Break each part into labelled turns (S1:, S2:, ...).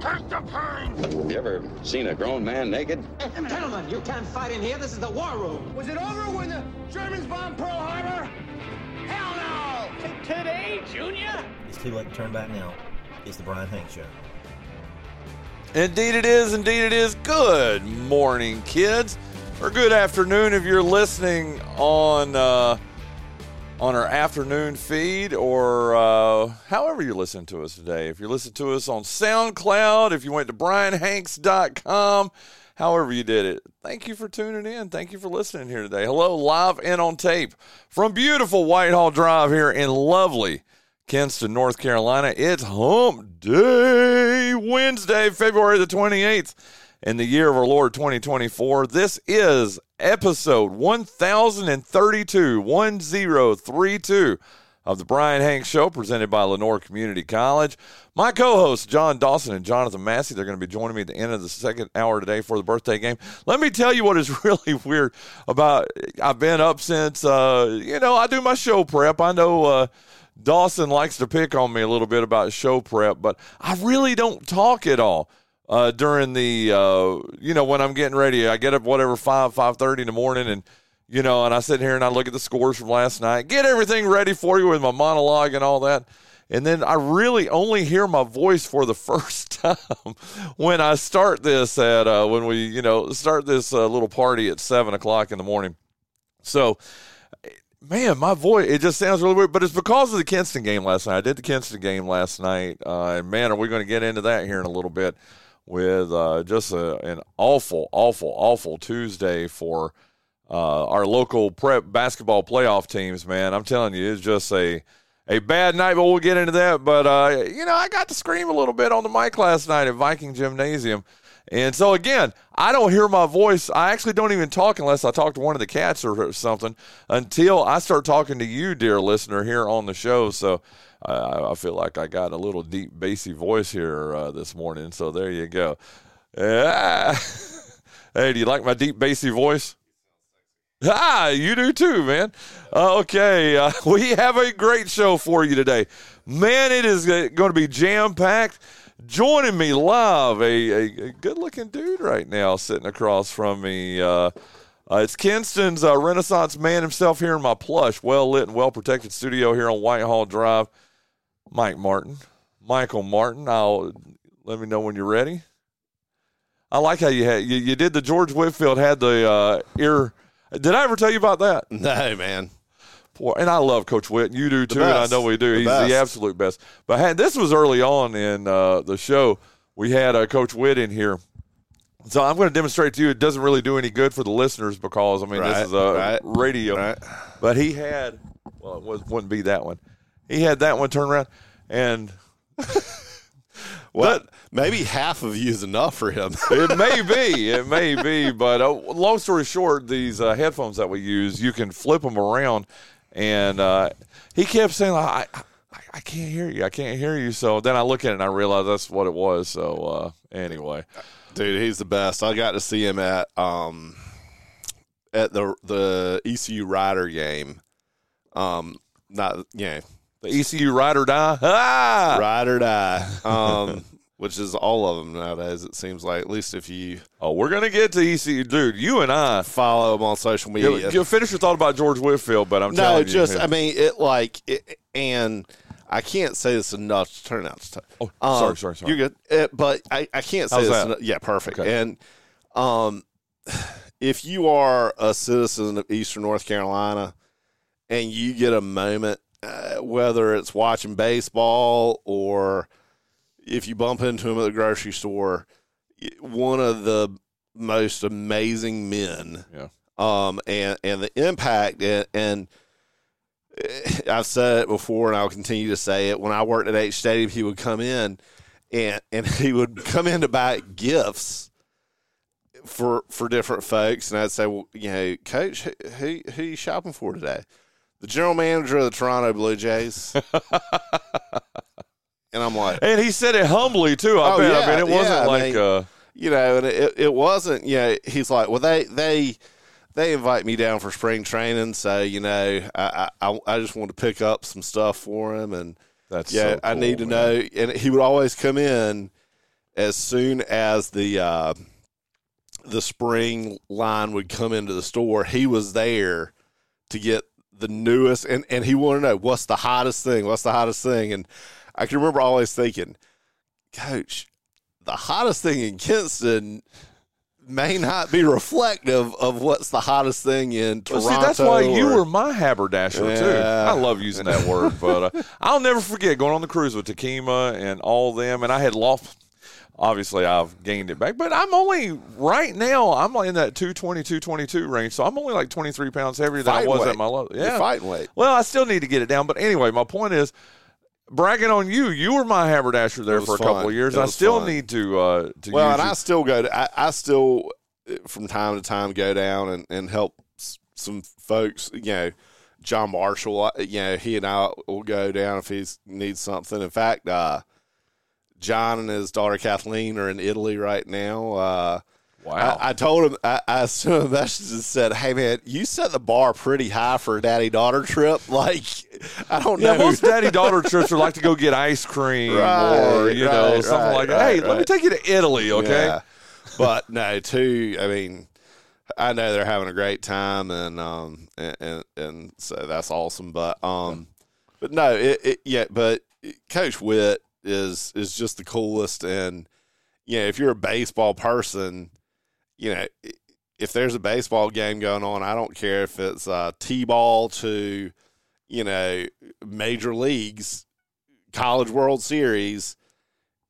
S1: Take the pain!
S2: You ever seen a grown man naked?
S3: Gentlemen, you can't fight in here. This is the war room.
S4: Was it over when the Germans bombed Pearl Harbor? Hell no!
S5: Today, Junior?
S6: It's too late to turn back now. It's the Bryan Hank Show.
S7: Indeed, it is. Indeed, it is. Good morning, kids, or good afternoon if you're listening on uh, on our afternoon feed, or uh, however you're listening to us today. If you're listening to us on SoundCloud, if you went to BryanHanks.com, however you did it, thank you for tuning in. Thank you for listening here today. Hello, live and on tape from beautiful Whitehall Drive here in lovely. Kinston, North Carolina. It's Hump Day, Wednesday, February the 28th, in the year of our Lord 2024. This is episode 1032, 1032 of the Bryan Hanks Show, presented by Lenoir Community College. My co hosts, John Dawson and Jonathan Massey, they're going to be joining me at the end of the second hour today for the birthday game. Let me tell you what is really weird about I've been up since, uh, you know, I do my show prep. I know, uh, Dawson likes to pick on me a little bit about show prep, but I really don't talk at all uh, during the uh, you know when I'm getting ready. I get up whatever five five thirty in the morning, and you know, and I sit here and I look at the scores from last night, get everything ready for you with my monologue and all that. And then I really only hear my voice for the first time when I start this at uh, when we you know start this uh, little party at seven o'clock in the morning. So man, my voice, it just sounds really weird, but it's because of the Kinston game last night. I did the Kinston game last night, uh, and man, are we going to get into that here in a little bit with uh, just a, an awful, awful, awful Tuesday for uh, our local prep basketball playoff teams, man. I'm telling you, it's just a a bad night, but we'll get into that. But, uh, you know, I got to scream a little bit on the mic last night at Viking Gymnasium. And so again, I don't hear my voice. I actually don't even talk unless I talk to one of the cats or something until I start talking to you, dear listener, here on the show. So uh, I feel like I got a little deep, bassy voice here uh, this morning. So there you go. Yeah. hey, do you like my deep, bassy voice? Ah, you do too, man. Uh, okay, uh, we have a great show for you today. Man, it is going to be jam packed. Joining me live, a, a, a good looking dude right now sitting across from me. Uh, uh, it's Kinston's uh, Renaissance man himself here in my plush, well lit and well protected studio here on Whitehall Drive. Mike Martin, Michael Martin. I'll let me know when you're ready. I like how you had you, you did the George Whitfield had the uh, ear. Did I ever tell you about that?
S8: No, man.
S7: Poor, and I love Coach Witt. You do too, and I know we do.
S8: The
S7: He's
S8: best.
S7: the absolute best. But had, this was early on in uh, the show. We had uh, Coach Witt in here. So I'm going to demonstrate to you. It doesn't really do any good for the listeners because I mean
S8: Right,
S7: this is a
S8: right,
S7: radio.
S8: right.
S7: But he had well, it was, wouldn't be that one. He had that one turn around, and
S8: Well, maybe half of you is enough for him.
S7: it may be, it may be. But uh, long story short, these uh, headphones that we use, you can flip them around, and uh, he kept saying, I, I, I can't hear you, I can't hear you. So then I look at it and I realize that's what it was. So uh, anyway,
S8: Dude, he's the best. I got to see him at um at the the ECU Rider game. Um, not yeah,
S7: the ECU ride or die. Ah!
S8: ride or die. Um, which is all of them nowadays. It seems like at least if you
S7: Oh, we're gonna get to ECU, dude. You and I.
S8: follow them on social media.
S7: you finish your thought about George Whitfield, but I'm
S8: no,
S7: telling you,
S8: just. I mean it like it, and. I can't say this enough to turn out. To,
S7: Oh, sorry, sorry, sorry.
S8: You're good, Uh, but I, I can't say
S7: How's
S8: this.
S7: that?
S8: enough- Yeah, perfect.
S7: Okay.
S8: And um, if you are a citizen of Eastern North Carolina and you get a moment, uh, whether it's watching baseball or if you bump into him at the grocery store, one of the most amazing men.
S7: Yeah.
S8: Um, and and the impact and, and eh, I've said it before, and I'll continue to say it. When I worked at H Stadium, he would come in, and and he would come in to buy gifts for for different folks, and I'd say, well, you know, Coach, who who, who you shopping for today? The general manager of the Toronto Blue Jays. and I'm like,
S7: And he said it humbly too. I
S8: Oh,
S7: bet. I mean, it wasn't
S8: yeah, I
S7: like
S8: mean,
S7: uh,
S8: you know, and it, it wasn't, you know, he's like, well, they, they, they invite me down for spring training. So, you know, I, I, I just want to pick up some stuff for him. And
S7: that's
S8: yeah,
S7: so
S8: I need to
S7: man.
S8: know. And he would always come in as soon as the, uh, the spring line would come into the store. He was there to get the newest, and, and he wanted to know what's the hottest thing, what's the hottest thing. And I can remember always thinking, Coach, the hottest thing in Kinston may not be reflective of what's the hottest thing in
S7: Well,
S8: Toronto.
S7: see, that's why you were my haberdasher too. I love using that word, but uh, I'll never forget going on the cruise with Takima and all them, and I had lost. Obviously, I've gained it back, but I'm only right now. I'm in that 220, 222 range, so I'm only like 23 pounds heavier than I was
S8: weight.
S7: at my low.
S8: You're
S7: Yeah,
S8: fighting weight.
S7: Well, I still need to get it down, but anyway, my point is. Bragging on you, you were my haberdasher there for a couple of years. I still
S8: fun.
S7: need to uh, to
S8: well, and
S7: you.
S8: I still go to, I, I still, uh, from time to time, go down and, and help s- some folks, you know, John Marshall, uh, you know, he and I will go down if he needs something. In fact, uh, John and his daughter Kathleen are in Italy right now. Uh,
S7: Wow.
S8: I, I told him, I, I sent him a message and said, Hey, man, you set the bar pretty high for a daddy daughter trip. Like, I don't
S7: Yeah,
S8: know.
S7: most daddy daughter trips are like to go get ice cream
S8: Right,
S7: or you know
S8: right,
S7: something
S8: right,
S7: like that. Hey,
S8: right,
S7: let me take you to Italy, okay?
S8: Yeah. But no, too. I mean, I know they're having a great time, and um, and and, and so that's awesome. But um, but no, it, it yeah. But Coach Witt is is just the coolest, and you know, if you're a baseball person, you know. If there's a baseball game going on, I don't care if it's uh, t-ball to, you know, major leagues, college World Series.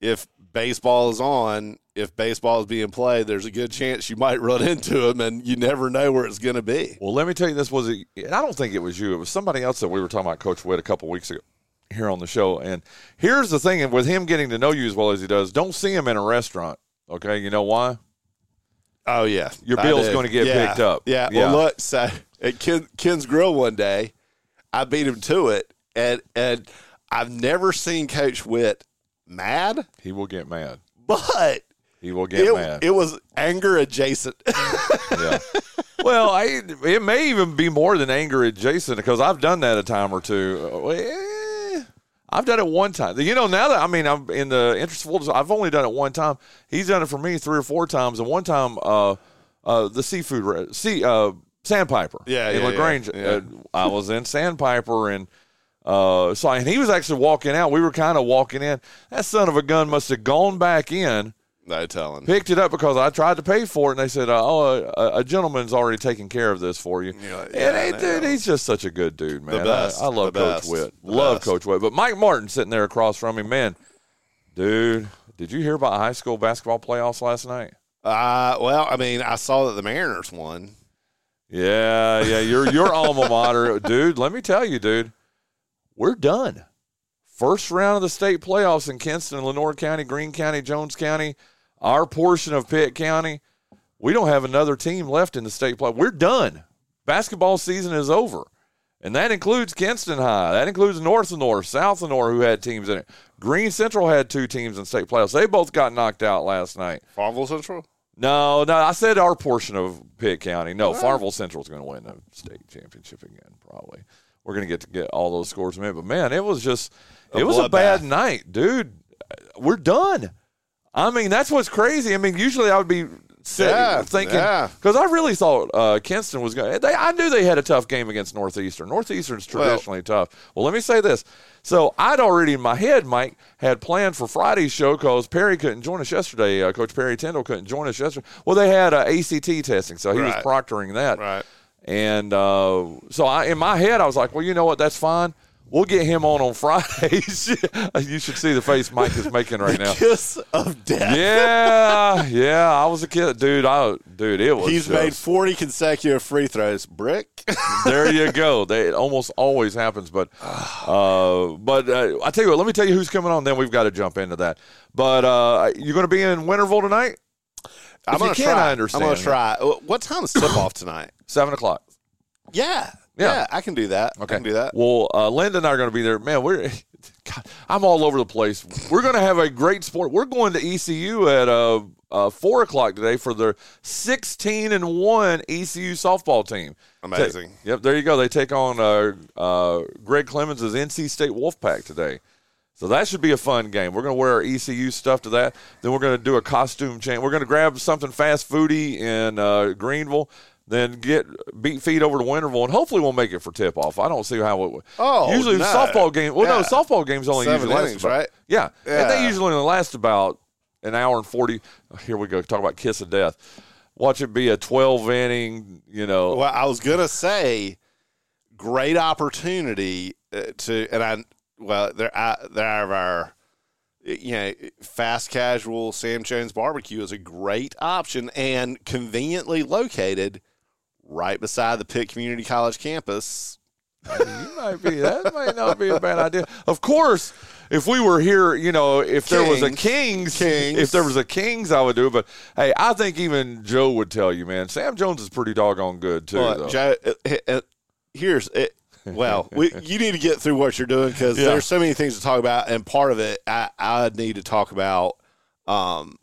S8: If baseball is on, if baseball is being played, there's a good chance you might run into him, and you never know where it's going to be.
S7: Well, let me tell you, this was a, I don't think it was you. It was somebody else that we were talking about, Coach Witt, a couple weeks ago here on the show. And here's the thing: with him getting to know you as well as he does, don't see him in a restaurant. Okay, you know why?
S8: Oh yeah,
S7: Your bill's going to get
S8: Yeah.
S7: picked up.
S8: Yeah.
S7: Yeah.
S8: Well, look, so at Ken, Ken's Grill one day, I beat him to it, and and I've never seen Coach Witt mad,
S7: He will get mad.
S8: but
S7: He will get
S8: it,
S7: mad.
S8: it was anger adjacent.
S7: yeah. Well, I, it may even be more than anger at Jason because I've done that a time or two. Uh, I've done it one time. You know, now that I mean, I'm in the interest of I've only done it one time. He's done it for me three or four times, and one time, uh, uh, the seafood, re- sea, uh, Sandpiper,
S8: Yeah,
S7: in
S8: yeah,
S7: Lagrange.
S8: yeah,
S7: Uh, I was in Sandpiper, and uh, so and he was actually walking out. We were kind of walking in. That son of a gun must have gone back in
S8: no telling.
S7: picked it up because I tried to pay for it, and they said, uh, "Oh, a, a gentleman's already taking care of this for you."
S8: Yeah,
S7: hey, dude, he's just such a good dude, man.
S8: best,
S7: I, I love
S8: the
S7: Coach
S8: best,
S7: Witt.
S8: the
S7: Love
S8: best.
S7: Coach Witt. But Mike Martin sitting there across from me, man, dude. Did you hear about high school basketball playoffs last night?
S8: Uh, well, I mean, I saw that the Mariners won.
S7: Yeah, yeah. Your your alma mater, dude. Let me tell you, dude. We're done. First round of the state playoffs in Kinston, Lenoir County, Greene County, Jones County, our portion of Pitt County. We don't have another team left in the state play. We're done. Basketball season is over. And that includes Kinston High. That includes North and North, South and North, who had teams in it. Greene Central had two teams in state playoffs. They both got knocked out last night.
S8: Farmville Central.
S7: No, no, I said our portion of Pitt County. No, Farmville Central's going to win the state championship again, probably. We're going to get to get all those scores in a minute. But man, it was just,
S8: A
S7: it was a bad night, dude. We're done. I mean, that's what's crazy. I mean, usually I would be sitting
S8: Yeah,
S7: thinking
S8: yeah.
S7: because I really thought uh, Kinston was going. They, I knew they had a tough game against Northeastern. Northeastern's
S8: Well-
S7: traditionally tough. Well, let me say this. So I'd already in my head, Mike, had planned for Friday's show because Perry couldn't join us yesterday. Uh, Coach Perry Tyndall couldn't join us yesterday. Well, they had uh, ACT testing, so he
S8: Right.
S7: was proctoring that.
S8: Right.
S7: And uh, so I, in my head, I was like, well, you know what? That's fine. We'll get him on on Fridays. you should see the face Mike is making right now.
S8: Kiss of death.
S7: Yeah, yeah. I was a kid, dude. I, dude, it was.
S8: He's
S7: just-
S8: made 40 consecutive free throws. Brick.
S7: there you go. They, it almost always happens, but uh, but uh, I tell you what. Let me tell you who's coming on. Then we've got to jump into that. But uh, you're going to be in Winterville tonight.
S8: I'm gonna
S7: can,
S8: try.
S7: I understand.
S8: I'm gonna try. Uh, What time is tip off tonight?
S7: Seven o'clock.
S8: Yeah.
S7: Yeah.
S8: yeah, I can do that.
S7: Okay.
S8: I can do that.
S7: Well, uh, Linda and I are going to be there. Man, we're. God, I'm all over the place. We're going to have a great sport. We're going to ECU at uh, uh, four o'clock today for their 16 and one ECU softball team.
S8: Amazing.
S7: Yep, there you go. They take on uh, uh, Greg Clemens' NC State Wolfpack today. So that should be a fun game. We're going to wear our ECU stuff to that. Then we're going to do a costume change. We're going to grab something fast foody in uh, Greenville. Then get beat feet over to Winterville, and hopefully we'll make it for tip off. I don't see how it would.
S8: Oh,
S7: usually
S8: no.
S7: softball game. Well, no, softball games only
S8: Seven
S7: usually last about-
S8: right?
S7: Yeah. and they usually only last about an hour and forty. Here we go. Talk about kiss of death. Watch it be a twelve inning. You know,
S8: Well, I was gonna say, great opportunity uh, to, and I, well, they're out, they're out of our, you know, fast casual Sam Jones barbecue is a great option and conveniently located right beside the Pitt Community College campus.
S7: you might be. That might not be a bad idea. Of course, if we were here, you know, if there was a Kings,
S8: Kings.
S7: if there was a Kings, I would do it. But hey, I think even Joe would tell you, man. Sam Jones is pretty doggone good too.
S8: Well. Joe, uh, uh, here's it. Well, we, you need to get through what you're doing because
S7: Yeah.
S8: there's so many things to talk about, and part of it, I, I need to talk about um,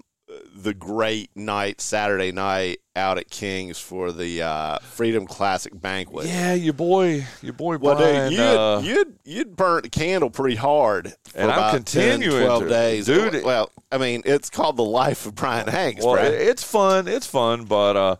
S8: the great night Saturday night out at Kings for the uh, Freedom Classic banquet.
S7: yeah, your boy, your boy
S8: Well,
S7: Bryan.
S8: dude, you'd,
S7: uh,
S8: you'd you'd burnt the candle pretty hard, for
S7: And I'm
S8: about 10,
S7: continuing
S8: 12
S7: to.
S8: days,
S7: Dude,
S8: Well, I mean, it's called the life of Bryan Hanks,
S7: well,
S8: Brad.
S7: it's fun. It's fun, but uh,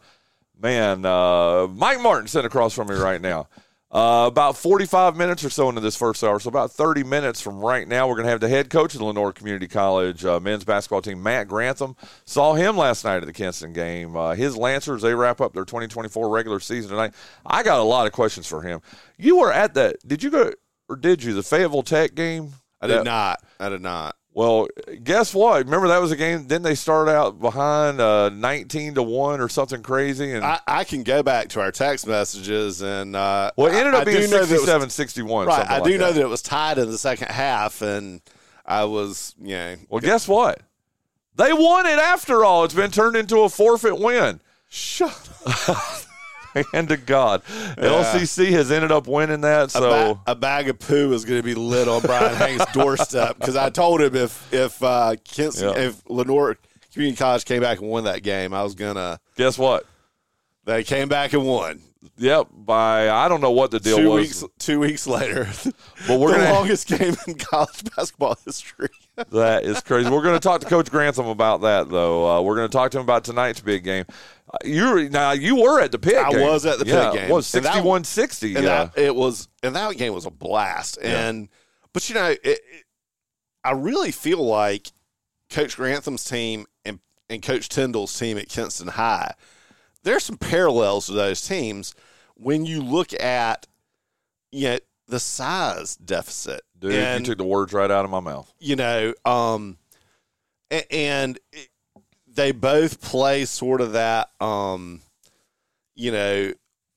S7: man, uh, Mike Martin sitting across from me right now. Uh, about 45 minutes or so into this first hour, so about 30 minutes from right now, we're going to have the head coach of the Lenoir Community College uh, men's basketball team, Matt Grantham. Saw him last night at the Kinston game. Uh, his Lancers, they wrap up their 2024 regular season tonight. I got a lot of questions for him. You were at that, did you go, or did you, the Fayetteville Tech game?
S8: I did
S7: That-
S8: not. I did not.
S7: Well, guess what? Remember that was a game. Didn't they started out behind uh, nineteen to one or something crazy? And
S8: I, I can go back to our text messages and uh,
S7: well, it ended up
S8: I
S7: being
S8: do know was-
S7: 67 61.
S8: Right, I
S7: like
S8: do know that it was tied in the second half, and I was, you know,
S7: Well, guess what? They won it after all. It's been turned into a forfeit win.
S8: shut
S7: Hand to God, LCC has ended up winning that.
S8: a,
S7: So
S8: ba- a bag of poo is going to be lit on Bryan Hanks' doorstep because I told him if if uh,
S7: Yeah.
S8: if Lenoir Community College came back and won that game, I was gonna.
S7: guess what?
S8: They came back and won.
S7: Yep. By I don't know what the deal
S8: two
S7: was,
S8: weeks two weeks later,
S7: but we're
S8: the
S7: gonna
S8: longest game in college basketball history.
S7: That is crazy. We're going to talk to Coach Grantham about that, though. Uh, we're going to talk to him about tonight's big game. Uh, you now you were at the pit.
S8: I
S7: game.
S8: was at the
S7: yeah,
S8: game.
S7: It was
S8: that-
S7: 61-60.
S8: and
S7: Yeah.
S8: that it was and that game was a blast and but you know it, it, i really feel like coach grantham's team and, and coach tyndall's team at kinston high there's some parallels to those teams when you look at you know the size deficit
S7: Dude,
S8: and,
S7: you took the words right out of my mouth.
S8: you know um and it, they both play sort of that um you know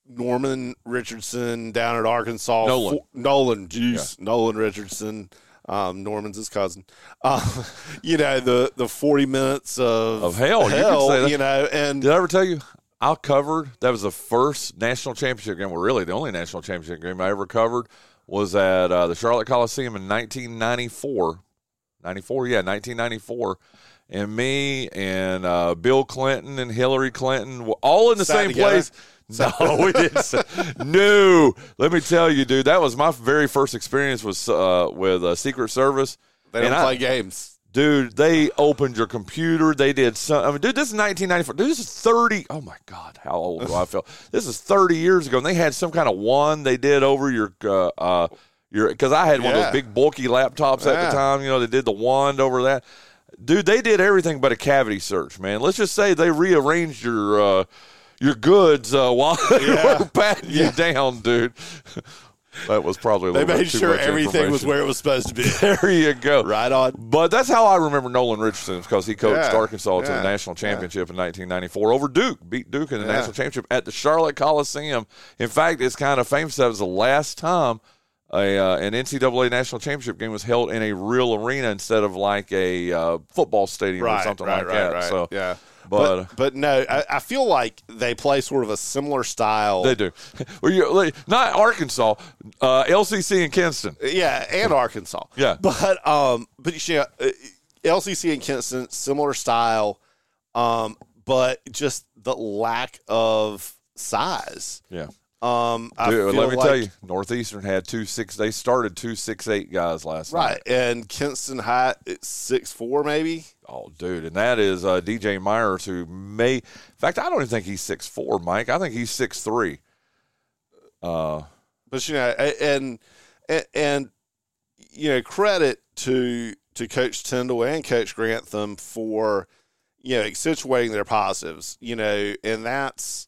S8: Norman Richardson down at Arkansas
S7: Nolan.
S8: Fo- Nolan juice Nolan Richardson um Norman's his cousin uh, you know the the 40 minutes of
S7: Of hell, you
S8: hell
S7: say that.
S8: you know and
S7: Did I ever tell you? I covered. That was the first national championship game. Well, really, the only national championship game I ever covered was at uh, the Charlotte Coliseum in 1994. 94, yeah, 1994. And me and uh, Bill Clinton and Hillary Clinton, were all in the same
S8: together?
S7: place. No, we didn't. no, let me tell you, dude. That was my very first experience was uh, with uh, Secret Service.
S8: they don't
S7: And I-
S8: play games
S7: Dude, they opened your computer. They did some. I mean, dude, this is 1994. Dude, this is 30. Oh my God, how old do I feel? This is 30 years ago, and they had some kind of wand they did over your uh, uh your because I had one of those big bulky laptops at the time. You know, they did the wand over that. Dude, they did everything but a cavity search, man. Let's just say they rearranged your uh, your goods uh, while
S8: Yeah.
S7: were patting you down, dude. That was probably a
S8: They made sure everything was where it was supposed to be.
S7: There you go.
S8: Right on.
S7: But that's how I remember Nolan Richardson because he coached
S8: Yeah,
S7: Arkansas to the national championship in 1994 over Duke, beat Duke in the
S8: Yeah.
S7: national championship at the Charlotte Coliseum. In fact, it's kind of famous that was the last time a uh, an NCAA national championship game was held in a real arena instead of like a uh, football stadium or something
S8: right,
S7: like
S8: right,
S7: that.
S8: right.
S7: So
S8: yeah,
S7: but,
S8: but but no, I, I feel like they play sort of a similar style.
S7: they do. Well, you- not Arkansas, uh, LCC and Kinston.
S8: Yeah, and Arkansas.
S7: Yeah.
S8: but um, but you know, uh, LCC and Kinston similar style, um, but just the lack of size.
S7: Yeah.
S8: Um, I
S7: Dude, let me
S8: like,
S7: tell you, Northeastern had two six. They started two six eight guys last night.
S8: right? And Kinston High it's six four maybe.
S7: Oh, dude, and that is uh, DJ Myers, who may. In fact, I don't even think he's six four, Mike. I think he's six three. Uh,
S8: but you know, and and, and you know, credit to to Coach Tyndall and Coach Grantham for you know accentuating their positives. You know, and that's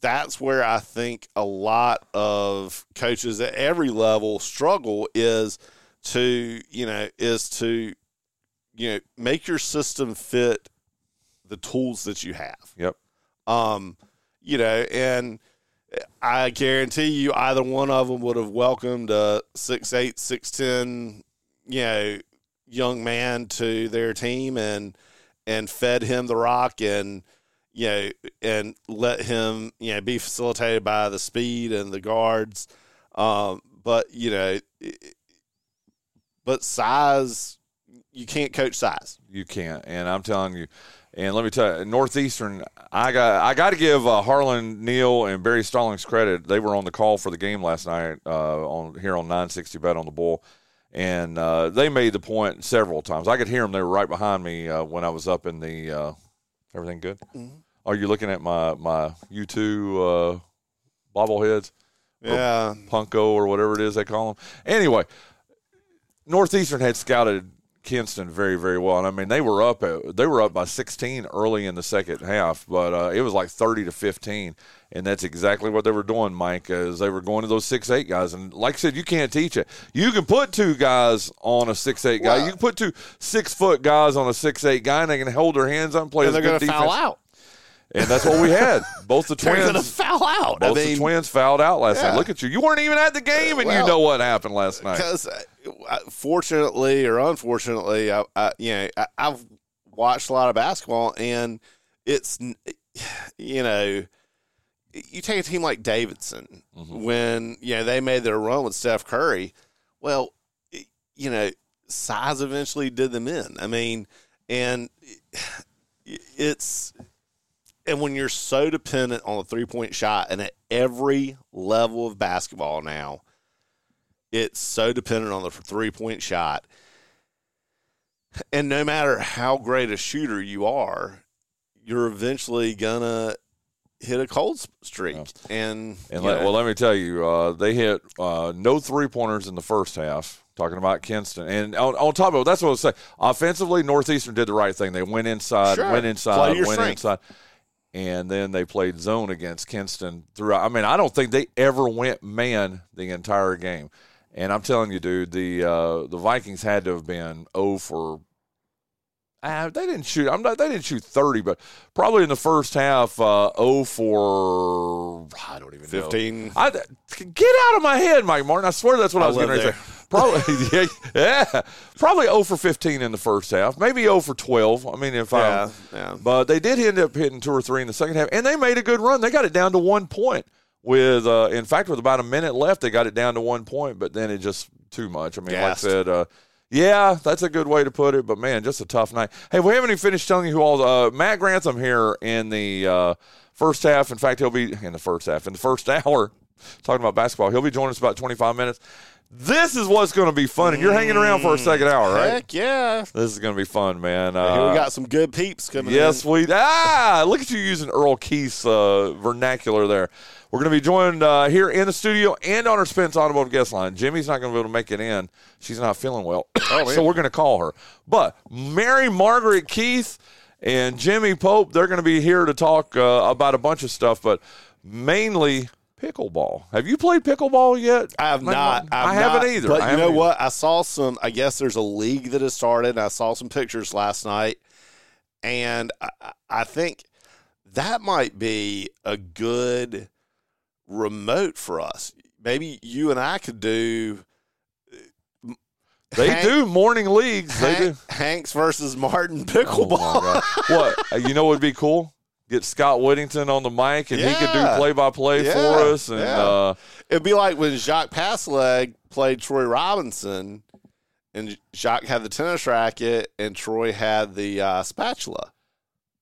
S8: that's where I think a lot of coaches at every level struggle is to you know is to you know make your system fit the tools that you have.
S7: Yep.
S8: Um, you know, and I guarantee you, either one of them would have welcomed a six eight, six ten, you know, young man to their team and and fed him the rock and you know and let him you know be facilitated by the speed and the guards. Um, but you know, it- but size, you can't coach size.
S7: you can't, and I'm telling you. And let me tell you, Northeastern, I got I got to give uh, Harlan Neal and Barry Stallings credit. They were on the call for the game last night uh, on here on 960 Bet on the Bull, and uh, they made the point several times. I could hear them; they were right behind me uh, when I was up in the. Everything good? Are you looking at my my U two uh, bobbleheads?
S8: Yeah,
S7: Funko or whatever it is they call them. Anyway, Northeastern had scouted Kinston very, very well, and I mean they were up at, they were up by 16 early in the second half, but uh, it was like 30 to 15, and that's exactly what they were doing, Mike. Is they were going to those six eight guys, and like I said, you can't teach it. You can put two guys on a six eight guy.
S8: Well-
S7: you can put two six foot guys on a six eight guy, and they can hold their hands up and play
S8: and they're going to foul out.
S7: And that's what we had. Both the
S8: They're going to
S7: twins.
S8: foul out.
S7: Both
S8: I mean,
S7: the twins fouled out last
S8: Yeah.
S7: night. Look at you. You weren't even at the game, and you know what happened last night.
S8: because uh, fortunately or unfortunately, I, I you know I, I've watched a lot of basketball, and it's you know you take a team like Davidson
S7: Mm-hmm.
S8: when you know they made their run with Steph Curry. Well, you know size eventually did them in. I mean, and it's and when you're so dependent on a three point shot, and at every level of basketball now, it's so dependent on the three point shot. And no matter how great a shooter you are, you're eventually gonna hit a cold streak. And,
S7: And let, well, let me tell you, uh, they hit uh, no three pointers in the first half. Talking about Kinston, and on, on top of it, that's what I was saying. Offensively, Northeastern did the right thing. They went inside,
S8: Sure.
S7: went inside, went
S8: strength.
S7: inside, and then they played zone against Kinston throughout. I mean, I don't think they ever went man the entire game. And I'm telling you, dude, the uh, the Vikings had to have been 0 for. Uh, they didn't shoot. I'm not. They didn't shoot 30, but probably in the first half, uh, 0 for. I don't even know.
S8: 15.
S7: I, get out of my head, Mike Martin. I swear that's what I,
S8: I
S7: was going to say. Probably, yeah, probably 0 for 15 in the first half, maybe 0 for 12. I mean, if
S8: Yeah,
S7: I,
S8: yeah.
S7: but they did end up hitting two or three in the second half, and they made a good run. They got it down to one point with, uh, in fact, with about a minute left, they got it down to one point, but then it just too much. I mean,
S8: Gassed.
S7: like I said, uh, yeah, that's a good way to put it, but man, just a tough night. Hey, we haven't even finished telling you who all. Uh, Matt Grantham here in the uh, first half. In fact, he'll be in the first half in the first hour talking about basketball. He'll be joining us about twenty five minutes. This is what's going to be fun, and you're hanging around for a second hour, right?
S8: Heck yeah.
S7: This is going to be fun, man.
S8: Here
S7: Uh,
S8: we got some good peeps coming
S7: Yes,
S8: in.
S7: we ah look at you using Earl Keith's uh, vernacular there. We're going to be joined uh, here in the studio and on our Spence Automotive guest line. Jimmy's not going to be able to make it in; she's not feeling well, so we're going to call her. But Mary Margaret Keith and Jimmy Pope, they're going to be here to talk uh, about a bunch of stuff, but mainly pickleball. Have you played pickleball yet?
S8: I have not.
S7: I
S8: I've
S7: haven't
S8: not,
S7: either.
S8: But
S7: I
S8: you know
S7: haven't
S8: what? I saw some. I guess there's a league that has started. I saw some pictures last night, and I, I think that might be a good remote for us. Maybe you and I could do.
S7: They
S8: Hank-
S7: do morning leagues. They do.
S8: Hanks versus Martin
S7: Oh
S8: pickleball.
S7: God. what? Uh, You know what would be cool? Get Scott Whittington on the mic and he could do play by play for us. And
S8: yeah.
S7: uh,
S8: It'd be like when Jacques Passailaigue played Troy Robinson, and Jacques had the tennis racket, and Troy had the uh, spatula.